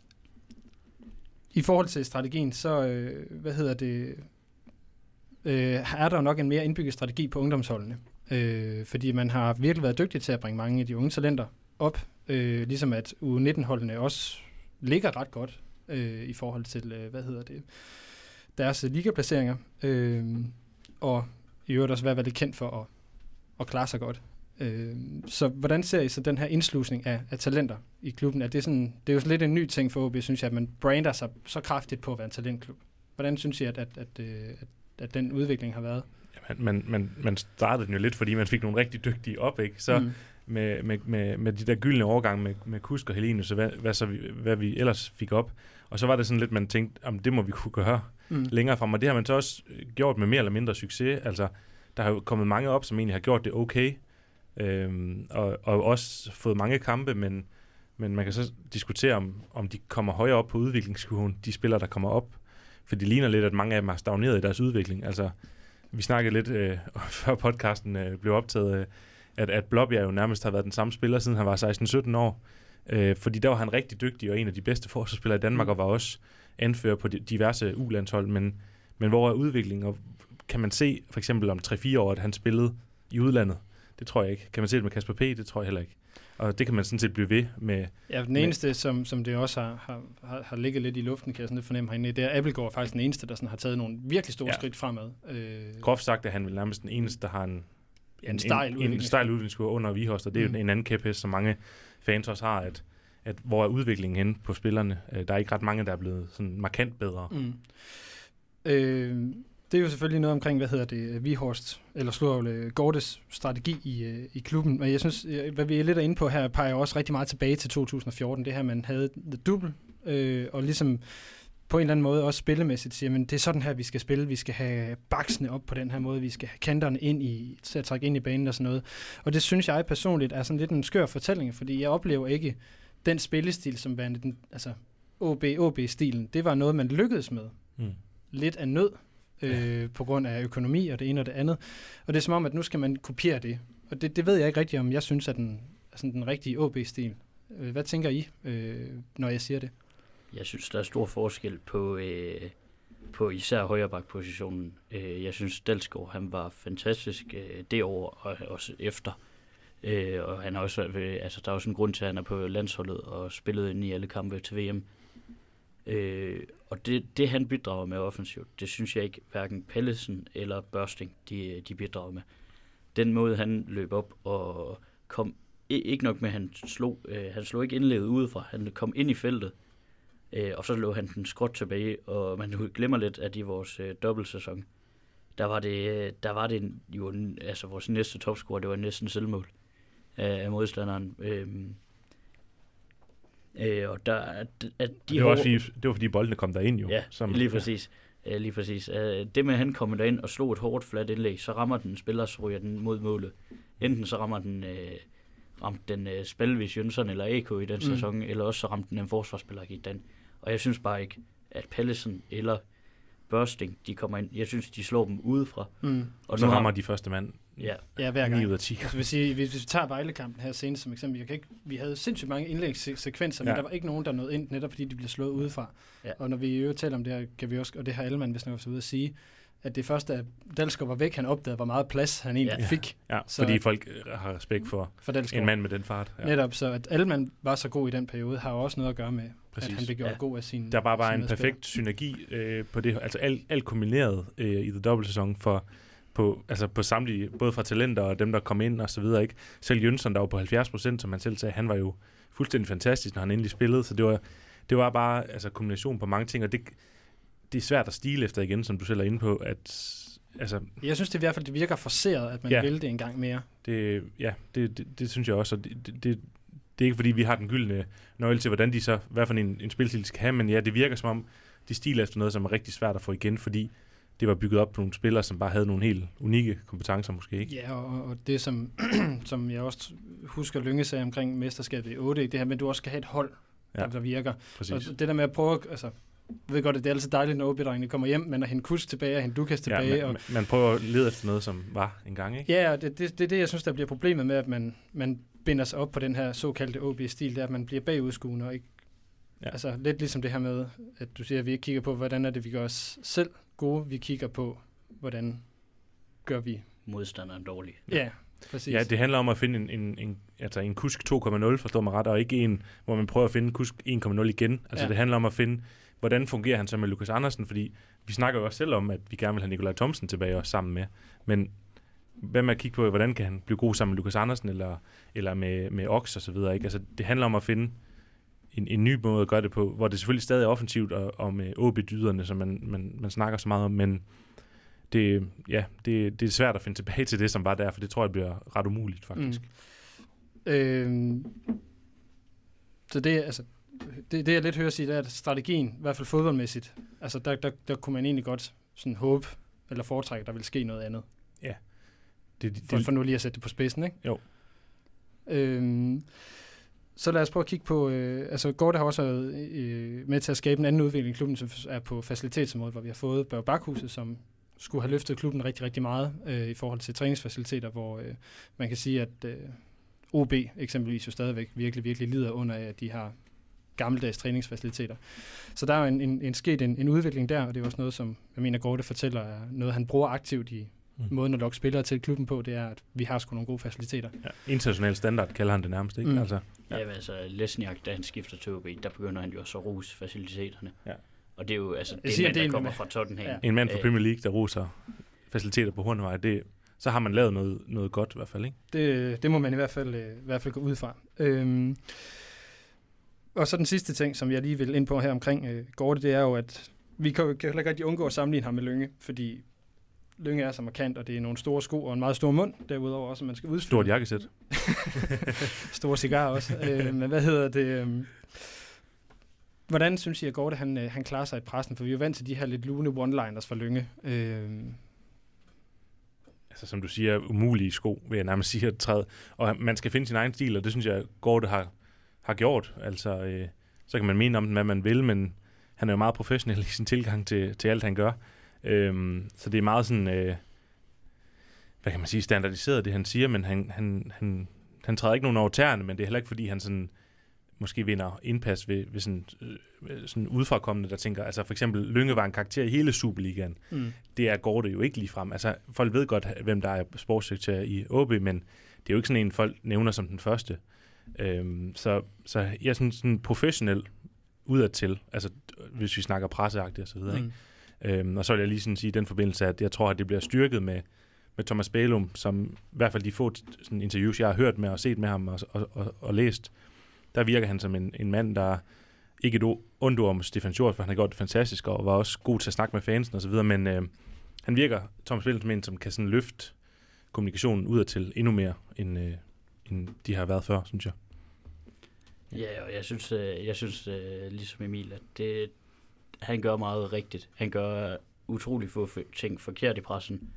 Speaker 1: I forhold til strategien, så, øh, hvad hedder det, øh, er der jo nok en mere indbygget strategi på ungdomsholdene øh, fordi man har virkelig været dygtig til at bringe mange af de unge talenter op, øh, ligesom at U19-holdene også ligger ret godt øh, i forhold til, øh, hvad hedder det, deres ligaplaceringer, øh, og i øvrigt også være det kendt for at, at klare sig godt. Øh, så hvordan ser I så den her indslusning af, af talenter i klubben? Er det, sådan, det er jo lidt en ny ting for OB, synes jeg, at man brander sig så kraftigt på at være en talentklub. Hvordan synes I, at, at, at, øh, at, at den udvikling har været?
Speaker 2: man, man, man, man startede den jo lidt, fordi man fik nogle rigtig dygtige op, ikke? Så mm. med, med, med, med de der gyldne overgange med, med Kusk og Helene, så hvad, hvad, så vi, hvad vi ellers fik op. Og så var det sådan lidt, man tænkte, om det må vi kunne gøre mm. længere frem. Og det har man så også gjort med mere eller mindre succes. Altså, der har jo kommet mange op, som egentlig har gjort det okay. Øhm, og, og også fået mange kampe, men, men man kan så diskutere, om, om de kommer højere op på udviklingskurven, de spillere, der kommer op. For det ligner lidt, at mange af dem har stagneret i deres udvikling. Altså, vi snakkede lidt øh, før podcasten øh, blev optaget, øh, at, at Blåbjerg jo nærmest har været den samme spiller, siden han var 16-17 år. Øh, fordi der var han rigtig dygtig og en af de bedste forsvarsspillere i Danmark, mm. og var også anfører på diverse U-landshold. Men, men hvor er udviklingen? Og kan man se for eksempel om 3-4 år, at han spillede i udlandet, Det tror jeg ikke. Kan man se det med Kasper P? Det tror jeg heller ikke. Og det kan man sådan set blive ved med.
Speaker 1: Ja, den eneste, som, som det også har, har, har, har ligget lidt i luften, kan jeg sådan lidt fornemme herinde, det er Appelgaard er faktisk den eneste, der sådan har taget nogle virkelig store ja. skridt fremad.
Speaker 2: Øh, Groft sagt er han vel nærmest den eneste, der har en,
Speaker 1: ja, en,
Speaker 2: en, stejl udviklingskurve under Vihost, og det er mm. jo en anden kæphest, som mange fans også har, at, at hvor er udviklingen hen på spillerne? Øh, der er ikke ret mange, der er blevet sådan markant bedre. Mm.
Speaker 1: Øh, det er jo selvfølgelig noget omkring, hvad hedder det, Vihorst, eller Slurvle Gordes strategi i, øh, i klubben. Men jeg synes, hvad vi er lidt inde på her, peger også rigtig meget tilbage til 2014. Det her, man havde the double, øh, og ligesom på en eller anden måde også spillemæssigt siger, men det er sådan her, vi skal spille. Vi skal have baksene op på den her måde. Vi skal have kanterne ind i, til at trække ind i banen og sådan noget. Og det synes jeg personligt er sådan lidt en skør fortælling, fordi jeg oplever ikke den spillestil, som var den, altså OB-OB-stilen. Det var noget, man lykkedes med. Mm. Lidt af nød, øh, på grund af økonomi og det ene og det andet. Og det er som om, at nu skal man kopiere det. Og det, det ved jeg ikke rigtigt, om jeg synes er den, altså den rigtige OB-stil. Øh, hvad tænker I, øh, når jeg siger det?
Speaker 3: Jeg synes, der er stor forskel på, øh, på især højreback-positionen. Øh, jeg synes, Dalsgaard han var fantastisk øh, det år og også efter. Øh, og han er også, øh, altså, der er også en grund til, at han er på landsholdet og spillede ind i alle kampe til VM. Øh, og det, det, han bidrager med offensivt, det synes jeg ikke, hverken Pallesen eller Børsting, de, de bidrager med. Den måde, han løb op og kom, ikke nok med, at han slog, øh, han slog ikke indlevet udefra, han kom ind i feltet, øh, og så lå han den skråt tilbage, og man glemmer lidt, at i vores øh, dobbeltsæson, der var det, øh, der var det jo, altså vores næste topscorer, det var næsten selvmål af, af modstanderen. Øh,
Speaker 2: Øh, og der, at, at de det, var også fordi, det var fordi boldene kom derind jo.
Speaker 3: Ja, som, lige præcis. Ja. lige præcis. Uh, det med, at han kommer derind og slog et hårdt, fladt indlæg, så rammer den spiller, så ryger den mod målet. Enten så rammer den, uh, ramte den uh, Spelvis Jønsson eller AK i den mm. sæson, eller også så ramte den en forsvarsspiller gik den. Og jeg synes bare ikke, at Pallesen eller Børsting, de kommer ind. Jeg synes, de slår dem udefra.
Speaker 2: Mm. Og så rammer de første mand
Speaker 1: Ja, ja hver gang. 9 ud af 10. Altså, hvis, I, hvis vi tager Vejlekampen her senest som eksempel, jeg kan ikke, vi havde sindssygt mange indlægssekvenser, ja. men der var ikke nogen, der nåede ind, netop fordi de blev slået udefra. Ja. Og når vi i øvrigt taler om det her, kan vi også, og det har Ellemann hvis også ude at sige, at det første, at Dalsgaard var væk, han opdagede, hvor meget plads han egentlig ja. fik.
Speaker 2: Ja, så fordi folk øh, har respekt for, for en mand med den fart.
Speaker 1: Ja. Netop, så at Ellemann var så god i den periode, har også noget at gøre med, Præcis. at han blev gjort ja. god af sin
Speaker 2: Der var bare en perfekt synergi øh, på det, altså alt, alt kombineret øh, i The Double sæson for på, altså på samtlige, både fra talenter og dem, der kom ind og så videre. Ikke? Selv Jønsson, der var på 70 procent, som han selv sagde, han var jo fuldstændig fantastisk, når han endelig spillede. Så det var, det var bare altså, kombination på mange ting, og det, det er svært at stile efter igen, som du selv er inde på, at
Speaker 1: Altså, jeg synes det i hvert fald, det virker forseret, at man ja, vil det en gang mere.
Speaker 2: Det, ja, det, det, det synes jeg også, og det, det, det, er ikke fordi, vi har den gyldne nøgle til, hvordan de så, hvad for en, en spilstil skal have, men ja, det virker som om, de stiler efter noget, som er rigtig svært at få igen, fordi det var bygget op på nogle spillere, som bare havde nogle helt unikke kompetencer måske, ikke?
Speaker 1: Ja, og, og det som, som jeg også husker Lynge sagde omkring mesterskabet i 8, det her med, at du også skal have et hold, ja, der, der virker. Præcis. Og det der med at prøve, altså, jeg ved godt, at det er altid dejligt, når ob kommer hjem, men at hente Kus tilbage og hente Lukas tilbage.
Speaker 2: Ja, man, og, man prøver at lede efter noget, som var en gang, ikke?
Speaker 1: Ja, og det er det, det, det, jeg synes, der bliver problemet med, at man, man binder sig op på den her såkaldte OB-stil, det er, at man bliver bagudskuende og ikke Ja. Altså lidt ligesom det her med, at du siger, at vi ikke kigger på, hvordan er det, vi gør os selv gode. Vi kigger på, hvordan gør vi
Speaker 3: modstanderen dårlig.
Speaker 1: Ja, ja præcis.
Speaker 2: Ja, det handler om at finde en, en, en, altså en kusk 2,0, forstår man ret, og ikke en, hvor man prøver at finde kusk 1,0 igen. Altså ja. det handler om at finde, hvordan fungerer han så med Lukas Andersen, fordi vi snakker jo også selv om, at vi gerne vil have Nikolaj Thomsen tilbage også sammen med, men hvad med at kigge på, hvordan kan han blive god sammen med Lukas Andersen, eller, eller med, med Ox og så videre, ikke? Altså det handler om at finde en, en ny måde at gøre det på, hvor det selvfølgelig stadig er offensivt og, og med OB-dyderne, som man, man, man snakker så meget om, men det, ja, det, det er svært at finde tilbage til det, som var der, for det tror jeg bliver ret umuligt, faktisk. Mm.
Speaker 1: Øhm, så det, altså, det, det, jeg lidt hører sige, det er, at strategien, i hvert fald fodboldmæssigt, altså der, der, der kunne man egentlig godt sådan håbe, eller foretrække, at der vil ske noget andet.
Speaker 2: Ja.
Speaker 1: Det, det, for, for nu lige at sætte det på spidsen, ikke?
Speaker 2: Jo.
Speaker 1: Øhm, så lad os prøve at kigge på, øh, altså Gorte har også været øh, med til at skabe en anden udvikling i klubben, som er på facilitetsområdet, hvor vi har fået Børge Bakhuset, som skulle have løftet klubben rigtig, rigtig meget øh, i forhold til træningsfaciliteter, hvor øh, man kan sige, at øh, OB eksempelvis jo stadigvæk virkelig, virkelig lider under, at de har gammeldags træningsfaciliteter. Så der er en, en, en sket en, en udvikling der, og det er også noget, som jeg mener, Gorte fortæller, er noget, han bruger aktivt i, mm. måden at lokke spillere til klubben på, det er, at vi har sgu nogle gode faciliteter.
Speaker 2: Ja. International standard kalder han det nærmest, ikke? Mm. Altså,
Speaker 3: ja, ja altså Lesniak, da han skifter til OB, der begynder han jo også at rose faciliteterne. Ja. Og det er jo altså, det er en mand, der kommer fra Tottenham. Ja.
Speaker 2: En mand fra Premier League, der roser faciliteter på Hornevej, det, så har man lavet noget, noget godt i hvert fald, ikke?
Speaker 1: Det, det må man i hvert fald, øh, i hvert fald gå ud fra. Øhm, og så den sidste ting, som jeg lige vil ind på her omkring øh, Gorte, det er jo, at vi kan jo heller ikke rigtig undgå at sammenligne ham med Lønge, fordi Lønge er så markant, og det er nogle store sko og en meget stor mund, derudover også, man skal udfylde.
Speaker 2: Stort jakkesæt.
Speaker 1: Store cigar også. øh, men hvad hedder det? Øh, hvordan synes I, at Gorte han, øh, han klarer sig i pressen? For vi er jo vant til de her lidt lune one-liners fra Lønge. Øh,
Speaker 2: altså som du siger, umulige sko, vil jeg nærmest sige at træde. Og man skal finde sin egen stil, og det synes jeg, Gorte har, har gjort. Altså, øh, så kan man mene om den, hvad man vil, men han er jo meget professionel i sin tilgang til, til alt, han gør. Øhm, så det er meget sådan, øh, hvad kan man sige, standardiseret, det han siger, men han, han, han, han træder ikke nogen over tæerne, men det er heller ikke, fordi han sådan, måske vinder indpas ved, ved sådan, øh, sådan udfrakommende, der tænker, altså for eksempel Lønge var en karakter i hele Superligaen. Mm. Det er går det jo ikke lige frem. Altså folk ved godt, hvem der er sportssekretær i OB, men det er jo ikke sådan en, folk nævner som den første. Øhm, så, så jeg synes sådan professionel udadtil, altså hvis vi snakker presseagtigt og så videre, mm. ikke? Øhm, og så vil jeg lige sådan sige i den forbindelse, at jeg tror, at det bliver styrket med, med Thomas Bælum, som i hvert fald de få sådan, interviews, jeg har hørt med og set med ham og, og, og, og læst, der virker han som en, en mand, der ikke et ondt om Stefan Schwartz, for han har gjort det fantastisk, og var også god til at snakke med fansen osv., men øh, han virker, Thomas Bælum, som en, som kan sådan løfte kommunikationen udadtil endnu mere, end, øh, end de har været før, synes jeg.
Speaker 3: Ja, og jeg synes, øh, jeg synes øh, ligesom Emil, at det, han gør meget rigtigt. Han gør utrolig få ting forkert i pressen.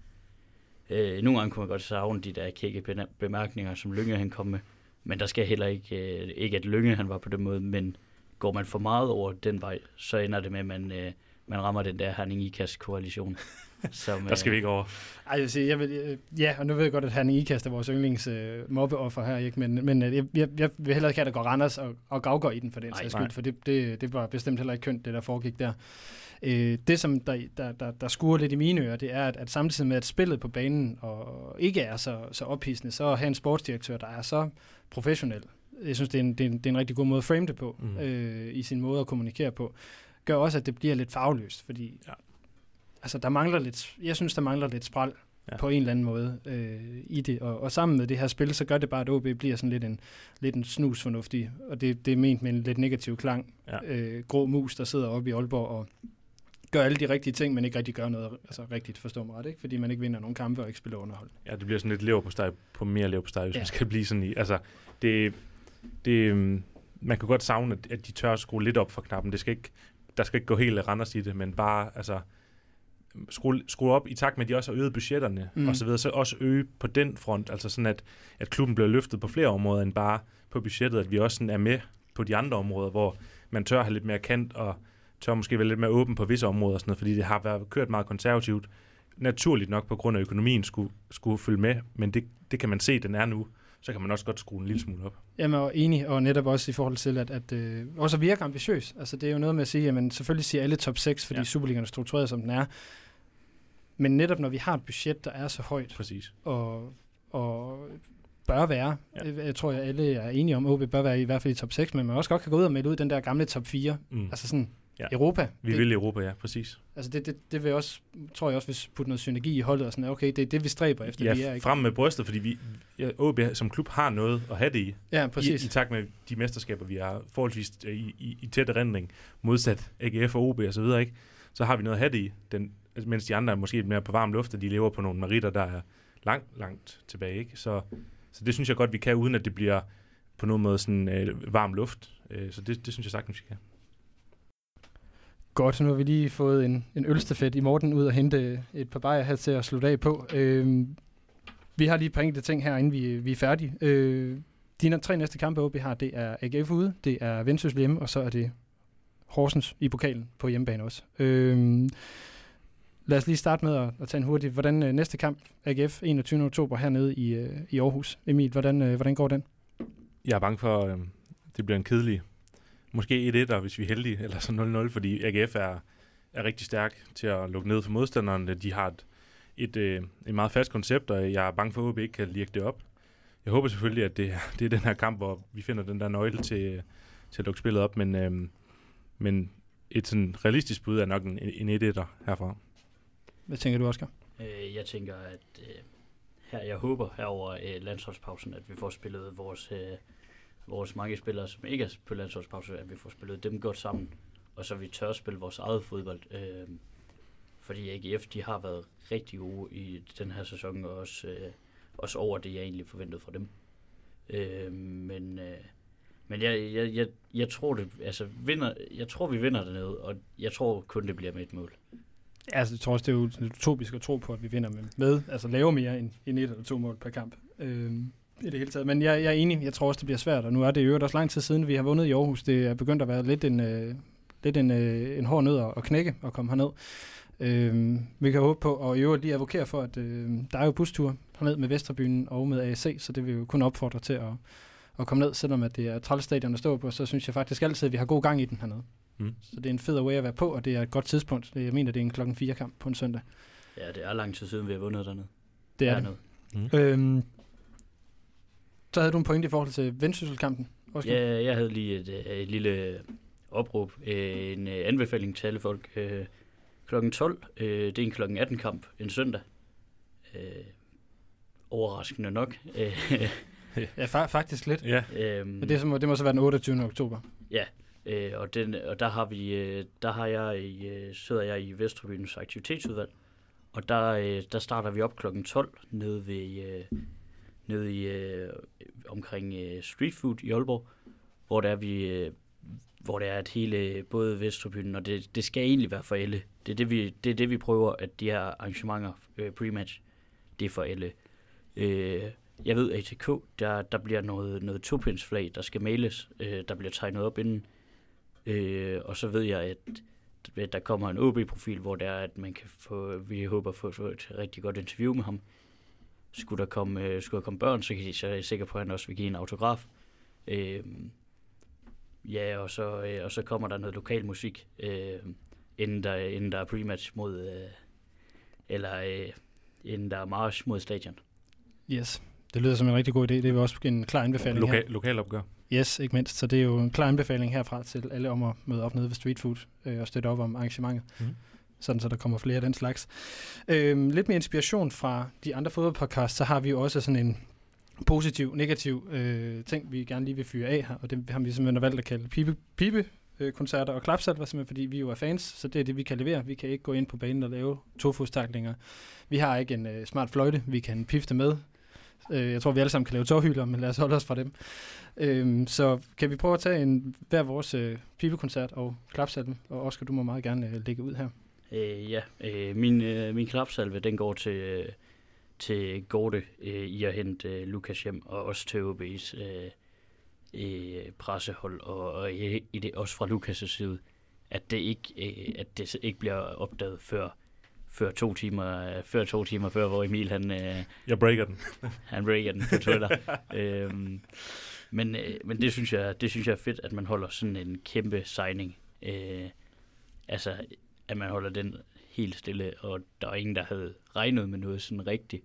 Speaker 3: Øh, nogle gange kunne man godt savne de der kække bemærkninger, som Lynge han kom med. Men der skal heller ikke, øh, ikke at Lynge han var på den måde, men går man for meget over den vej, så ender det med, at man, øh, man rammer den der Herning Ikast koalition.
Speaker 2: Som, der skal vi ikke over.
Speaker 1: Ej, jeg vil sige, jeg vil, øh, ja, og nu ved jeg godt, at Herning Ikast er vores yndlings øh, mobbeoffer her, ikke? men, men øh, jeg, jeg, jeg vil heller ikke have, at der går Randers og, og Gavgård i den for den sags skyld, for det, det, det var bestemt heller ikke kønt, det der foregik der. Øh, det, som der, der, der, der skuer lidt i mine ører, det er, at, at samtidig med, at spillet på banen og ikke er så, så ophidsende, så har en sportsdirektør, der er så professionel. Jeg synes, det er en, det er en, det er en rigtig god måde at frame det på, mm. øh, i sin måde at kommunikere på. Gør også, at det bliver lidt fagløst, fordi ja. Altså, der mangler lidt, jeg synes, der mangler lidt spral ja. på en eller anden måde øh, i det. Og, og sammen med det her spil, så gør det bare, at OB bliver sådan lidt en, lidt en snusfornuftig, og det, det er ment med en lidt negativ klang. Ja. Øh, grå mus, der sidder oppe i Aalborg og gør alle de rigtige ting, men ikke rigtig gør noget altså rigtigt, forstå mig ret, ikke? fordi man ikke vinder nogen kampe og ikke spiller underhold.
Speaker 2: Ja, det bliver sådan lidt lever på steg på mere lever på steg, hvis ja. man skal blive sådan i. Altså, det, det, øhm, man kan godt savne, at de tør at skrue lidt op for knappen. Det skal ikke, der skal ikke gå helt Randers i det, men bare altså, skrue, skrue op i takt med, at de også har øget budgetterne mm. og så videre, så også øge på den front, altså sådan, at, at klubben bliver løftet på flere områder end bare på budgettet, at vi også sådan er med på de andre områder, hvor man tør have lidt mere kant og tør måske være lidt mere åben på visse områder, og sådan noget, fordi det har været kørt meget konservativt. Naturligt nok på grund af økonomien skulle, skulle følge med, men det, det kan man se, den er nu. Så kan man også godt skrue en lille smule op.
Speaker 1: Jamen, og enig, og netop også i forhold til, at, at øh, også virke ambitiøs. Altså, det er jo noget med at sige, at selvfølgelig siger alle top 6, fordi ja. Superligaen er struktureret, som den er. Men netop når vi har et budget, der er så højt,
Speaker 2: Præcis.
Speaker 1: og, og bør være, ja. jeg tror, at alle er enige om, at OB bør være i hvert fald i top 6, men man også godt kan gå ud og melde ud den der gamle top 4. Mm. Altså sådan, Ja. Europa.
Speaker 2: Vi det, vil Europa, ja, præcis.
Speaker 1: Altså det, det, det vil også, tror jeg også, hvis putte noget synergi i holdet og sådan, okay, det er det, vi stræber efter.
Speaker 2: Ja,
Speaker 1: vi er, ikke?
Speaker 2: frem med brystet, fordi vi, ja, OB som klub har noget at have det i.
Speaker 1: Ja, præcis.
Speaker 2: I, i takt med de mesterskaber, vi har forholdsvis i, i, i tæt erindring, modsat AGF og OB og så videre, ikke? så har vi noget at have det i. Den, Altså, mens de andre er måske mere på varm luft, og de lever på nogle meritter, der er langt, langt tilbage. Ikke? Så, så det synes jeg godt, vi kan, uden at det bliver på nogen måde sådan øh, varm luft. Øh, så det, det synes jeg sagtens, vi kan.
Speaker 1: Godt, så nu har vi lige fået en, en ølstafet i Morten ud og hente et par bajer her til at slutte af på. Øh, vi har lige et par enkelte ting her, inden vi, vi er færdige. Øh, de tre næste kampe, vi har, det er AGF ude, det er Vendsyssel hjemme, og så er det Horsens i pokalen på hjemmebane også. Øh, lad os lige starte med at, at tage en hurtig. Hvordan øh, næste kamp, AGF 21. oktober hernede i, øh, i Aarhus. Emil, hvordan, øh, hvordan går den?
Speaker 2: Jeg er bange for, øh, det bliver en kedelig Måske 1-1, hvis vi er heldige, eller så 0-0, fordi AGF er, er rigtig stærk til at lukke ned for modstanderne. De har et, et, øh, et meget fast koncept, og jeg er bange for, at OB ikke kan lirke det op. Jeg håber selvfølgelig, at det, det er den her kamp, hvor vi finder den der nøgle til, til at lukke spillet op, men, øh, men et sådan realistisk bud er nok en, en 1 herfra.
Speaker 1: Hvad tænker du, Oscar?
Speaker 3: Øh, jeg tænker, at øh, her, jeg håber her over øh, landsholdspausen, at vi får spillet vores, øh, vores mange spillere, som ikke er på landsholdspause, at vi får spillet dem godt sammen, og så vi tør spille vores eget fodbold. Øh, fordi AGF, de har været rigtig gode i den her sæson, og også, øh, også over det, jeg egentlig forventede fra dem. Øh, men øh, men jeg, jeg, jeg, jeg tror det, altså vinder, jeg tror vi vinder dernede, og jeg tror kun det bliver med et mål.
Speaker 1: Altså, jeg tror også, det er jo utopisk at tro på, at vi vinder med, med altså lave mere end, end et eller to mål per kamp. Øh, i det hele taget. Men jeg, jeg er enig, jeg tror også, det bliver svært, og nu er det jo også lang tid siden, vi har vundet i Aarhus. Det er begyndt at være lidt en, øh, lidt en, øh, en hård nød at knække og komme herned. Øh, vi kan håbe på, og i øvrigt lige advokere for, at øh, der er jo bustur herned med Vesterbyen og med ASC, så det vil jo kun opfordre til at, at komme ned, selvom at det er trælstadion at stå på, så synes jeg faktisk altid, at vi har god gang i den hernede. Mm. Så det er en fed way at være på, og det er et godt tidspunkt. Jeg mener, det er en klokken 4 kamp på en søndag.
Speaker 3: Ja, det er lang tid siden, vi har vundet dernede.
Speaker 1: Det er det. Mm. Øhm, så havde du en point i forhold til Vendsyssel-kampen,
Speaker 3: Ja, jeg havde lige et, et, et lille opråb, en anbefaling til alle folk. Klokken 12, det er en klokken 18 kamp, en søndag. Overraskende nok.
Speaker 1: ja, fa- faktisk lidt.
Speaker 2: Ja.
Speaker 1: Øhm, Men det, må, det må så være den 28. oktober.
Speaker 3: Ja, øh, og, den, og der har vi, øh, der har jeg, i, øh, sidder jeg i Vesterbyens aktivitetsudvalg, og der, øh, der starter vi op klokken 12 nede ved, øh, nede i, øh, omkring øh, Street Food i Aalborg, hvor der er vi, øh, hvor det er at hele, både Vesterbyen, og det, det skal egentlig være for alle. Det er det, vi, det er det, vi prøver, at de her arrangementer, øh, pre-match, det er for alle. Øh, jeg ved, at ATK, der, der bliver noget, noget topindsflag, der skal males, øh, der bliver tegnet op inden. Øh, og så ved jeg, at der kommer en OB-profil, hvor der er, at man kan få, vi håber få, få et rigtig godt interview med ham. Skulle der komme, øh, skulle der komme børn, så, kan de, så er jeg sikker på, at han også vil give en autograf. Øh, ja, og så, øh, og så kommer der noget lokal musik, øh, inden, der, inden der er pre-match mod, øh, eller øh, inden der er march mod stadion.
Speaker 1: Yes. Det lyder som en rigtig god idé. Det er også en klar anbefaling
Speaker 2: Loka- her. Lokal opgør.
Speaker 1: Yes, ikke mindst. Så det er jo en klar anbefaling herfra til alle om at møde op nede ved Street Food øh, og støtte op om arrangementet. Mm. Sådan, så der kommer flere af den slags. Øhm, lidt mere inspiration fra de andre fodboldpodcasts, så har vi jo også sådan en positiv, negativ øh, ting, vi gerne lige vil fyre af her, og det har vi simpelthen valgt at kalde pibe, pibe øh, koncerter og klapsalver, simpelthen fordi vi jo er fans, så det er det, vi kan levere. Vi kan ikke gå ind på banen og lave tofodstaklinger. Vi har ikke en øh, smart fløjte, vi kan pifte med. Øh, jeg tror, vi alle sammen kan lave tårhylder, men lad os holde os fra dem. Øh, så kan vi prøve at tage en, hver vores øh, pibekoncert og klapsalve, og Oscar, du må meget gerne øh, lægge ud her.
Speaker 3: Øh, ja, øh, min, øh, min klapsalve, den går til, øh, til Gorte øh, i at hente øh, Lukas hjem, og også til OB's øh, øh, pressehold, og, og i, i det, også fra Lukas' side, at det ikke, øh, at det ikke bliver opdaget før før to timer, før to timer før, hvor Emil han... Øh,
Speaker 2: jeg breaker den.
Speaker 3: han breaker den på Twitter. øhm, men, øh, men det synes jeg, det synes jeg er fedt, at man holder sådan en kæmpe signing. Øh, altså, at man holder den helt stille, og der er ingen, der havde regnet med noget sådan rigtigt,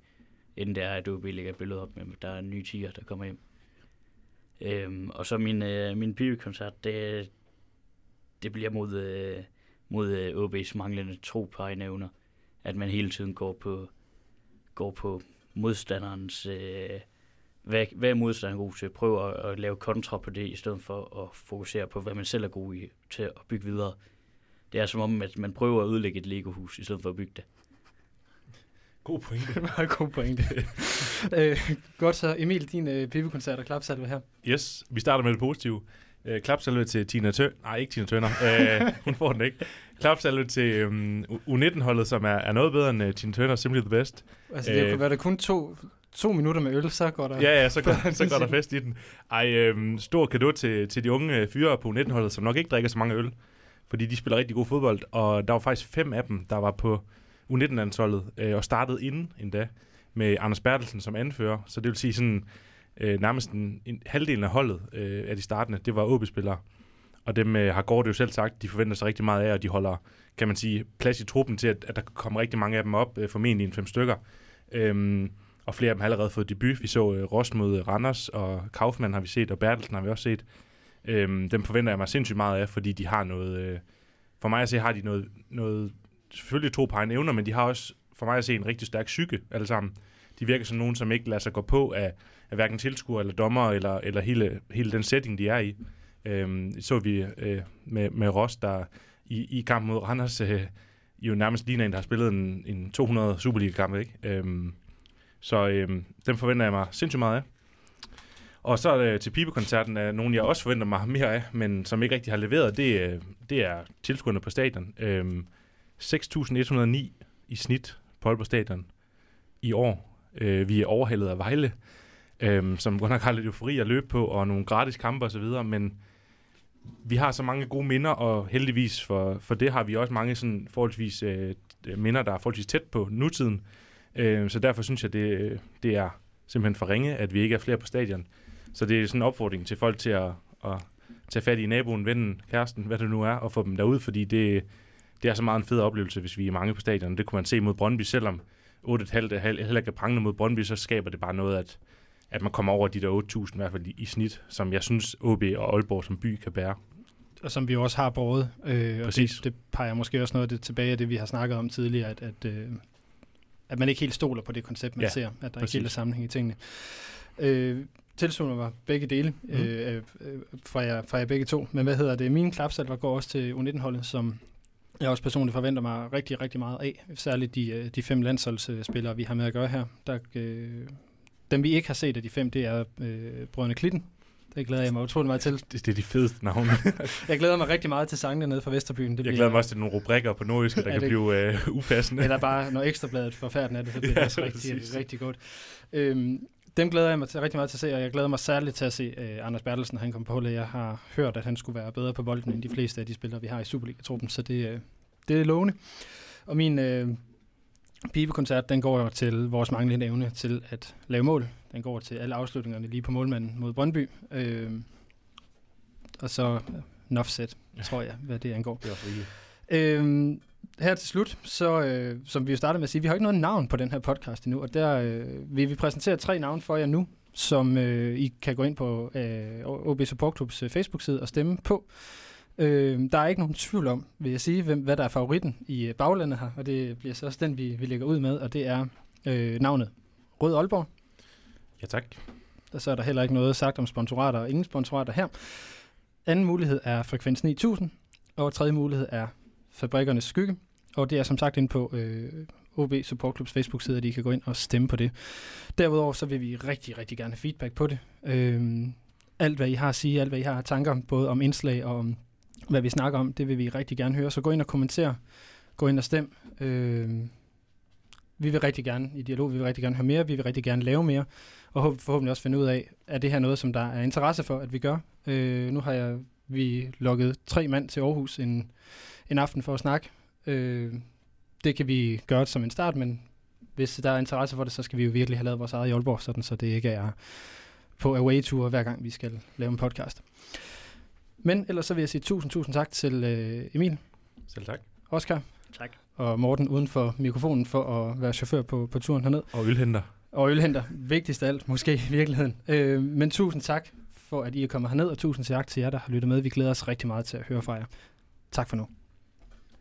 Speaker 3: inden det er, at OB lægger billedet op med, der er en ny tiger, der kommer hjem. Øhm, og så min, øh, min pibekoncert, det, det bliver mod, øh, mod øh, OB's manglende tro på egne evner at man hele tiden går på, går på modstanderens... Øh, hvad, hvad er modstanderen god til? Prøve at, at lave kontra på det, i stedet for at fokusere på, hvad man selv er god i, til at bygge videre. Det er som om, at man prøver at udlægge et Lego-hus, i stedet for at bygge det.
Speaker 2: God pointe.
Speaker 1: Meget god pointe. øh, godt så. Emil, din øh, pibekoncert og klapsalve her.
Speaker 2: Yes, vi starter med det positive. Øh, klapsalve til Tina Tø. Nej, ikke Tina Tønder. øh, hun får den ikke. Klapsalve til um, U19-holdet, som er, er noget bedre end uh, Tina Turner, Simply the Best.
Speaker 1: Altså, det øh, var det kun to, to minutter med øl, så går der...
Speaker 2: Ja, ja, så går, så går der fest i den. Ej, øhm, stor kado til, til de unge fyre på U19-holdet, som nok ikke drikker så mange øl, fordi de spiller rigtig god fodbold, og der var faktisk fem af dem, der var på U19-landsholdet, øh, og startede inden endda, med Anders Bertelsen som anfører, så det vil sige sådan, øh, nærmest en, en halvdelen af holdet øh, af de startende, det var OB-spillere. og dem øh, har Gård jo selv sagt, de forventer sig rigtig meget af, og de holder, kan man sige, plads i truppen til, at, at der kommer rigtig mange af dem op, øh, formentlig en fem stykker. Øhm, og flere af dem har allerede fået debut. Vi så øh, Ross mod øh, Randers, og Kaufmann har vi set, og Bertelsen har vi også set. Øhm, dem forventer jeg mig sindssygt meget af, fordi de har noget... Øh, for mig at se har de noget, noget selvfølgelig to par evner, men de har også for mig at se en rigtig stærk psyke alle sammen. De virker som nogen, som ikke lader sig gå på af, af hverken tilskuer eller dommer, eller, eller hele, hele den setting, de er i. Øhm, så vi øh, med, med Ross, der i, i kampen mod Randers øh, jo nærmest ligner en, der har spillet en, en 200 Superliga-kamp, ikke? Øhm, så øh, dem forventer jeg mig sindssygt meget af. Og så øh, til pibekoncerten er nogen, jeg også forventer mig mere af, men som ikke rigtig har leveret, det, øh, det er tilskuerne på stadion. Øh, 6.109 i snit på Aalborg Stadion i år. Øh, vi er overhældet af Vejle, øh, som godt nok har lidt eufori at løbe på, og nogle gratis kampe osv., men vi har så mange gode minder, og heldigvis for, for det har vi også mange sådan forholdsvis øh, minder, der er forholdsvis tæt på nutiden. Øh, så derfor synes jeg, det, det er simpelthen for ringe, at vi ikke er flere på stadion. Så det er sådan en opfordring til folk til at, at tage fat i naboen, vennen, kæresten, hvad det nu er, og få dem derud, fordi det, det er så meget en fed oplevelse, hvis vi er mange på stadion. Det kunne man se mod Brøndby, selvom 8,5 er heller ikke prangende mod Brøndby, så skaber det bare noget, at, at man kommer over de der 8.000 i hvert fald i, i snit, som jeg synes OB og Aalborg som by kan bære.
Speaker 1: Og som vi også har båret. Øh, og det, det peger måske også noget af det tilbage af det, vi har snakket om tidligere, at, at, øh, at man ikke helt stoler på det koncept, man ja, ser, at der præcis. ikke helt er sammenhæng i tingene. Øh, tilslutter mig begge dele mm. øh, øh, fra, jer, fra jer begge to. Men hvad hedder det? Min klapsalver går også til U19-holdet, som jeg også personligt forventer mig rigtig, rigtig meget af. Særligt de, øh, de fem landsholdsspillere, vi har med at gøre her. Der, øh, dem vi ikke har set af de fem, det er øh, Brødrene Klitten. Det glæder jeg mig utrolig meget til.
Speaker 2: Det, det er de fedeste navne.
Speaker 1: jeg glæder mig rigtig meget til sangene nede fra Vesterbyen.
Speaker 2: Det jeg glæder mig også til nogle rubrikker på nordjysk, der kan det, blive øh, upassende.
Speaker 1: Eller bare, når ekstrabladet forfærden er det, så bliver det også rigtig, rigtig godt. Øhm, dem glæder jeg mig til, rigtig meget til at se, og jeg glæder mig særligt til at se uh, Anders Bertelsen, han kom på holdet. Jeg har hørt, at han skulle være bedre på bolden end de fleste af de spillere, vi har i Superliga-truppen, så det, uh, det er lovende. Og min uh, pibekoncert, den går jo til vores manglende evne til at lave mål. Den går til alle afslutningerne lige på målmanden mod Brøndby. Uh, og så uh, set, ja. tror jeg, hvad det angår. Det også uh, her til slut, så øh, som vi jo startede med at sige, vi har ikke noget navn på den her podcast endnu, og der øh, vil vi præsentere tre navne for jer nu, som øh, I kan gå ind på øh, OB Support Clubs øh, Facebook-side og stemme på. Øh, der er ikke nogen tvivl om, vil jeg sige, hvem, hvad der er favoritten i øh, baglandet her, og det bliver så også den, vi, vi lægger ud med, og det er øh, navnet Rød Aalborg.
Speaker 2: Ja, tak.
Speaker 1: Der så er der heller ikke noget sagt om sponsorater og ingen sponsorater her. Anden mulighed er Frekvens 9000, og tredje mulighed er Fabrikkernes Skygge. Og det er som sagt ind på øh, OB Support Clubs Facebook-side, at I kan gå ind og stemme på det. Derudover så vil vi rigtig, rigtig gerne have feedback på det. Øh, alt hvad I har at sige, alt hvad I har tanker, både om indslag og om hvad vi snakker om, det vil vi rigtig gerne høre. Så gå ind og kommenter, gå ind og stem. Øh, vi vil rigtig gerne i dialog, vi vil rigtig gerne høre mere, vi vil rigtig gerne lave mere, og forhåbentlig også finde ud af, er det her noget, som der er interesse for, at vi gør. Øh, nu har jeg vi lukket tre mand til Aarhus en, en aften for at snakke. Øh, det kan vi gøre som en start, men hvis der er interesse for det, så skal vi jo virkelig have lavet vores eget i Aalborg, sådan, så det ikke er på away-tour, hver gang vi skal lave en podcast. Men ellers så vil jeg sige tusind, tusind tak til øh, Emil.
Speaker 2: Selv tak.
Speaker 1: Oscar.
Speaker 3: Tak.
Speaker 1: Og Morten uden for mikrofonen for at være chauffør på, på turen herned.
Speaker 2: Og ølhenter.
Speaker 1: Og ølhenter. Vigtigst af alt, måske i virkeligheden. Øh, men tusind tak for, at I er kommet herned, og tusind tak til jer, der har lyttet med. Vi glæder os rigtig meget til at høre fra jer. Tak for nu.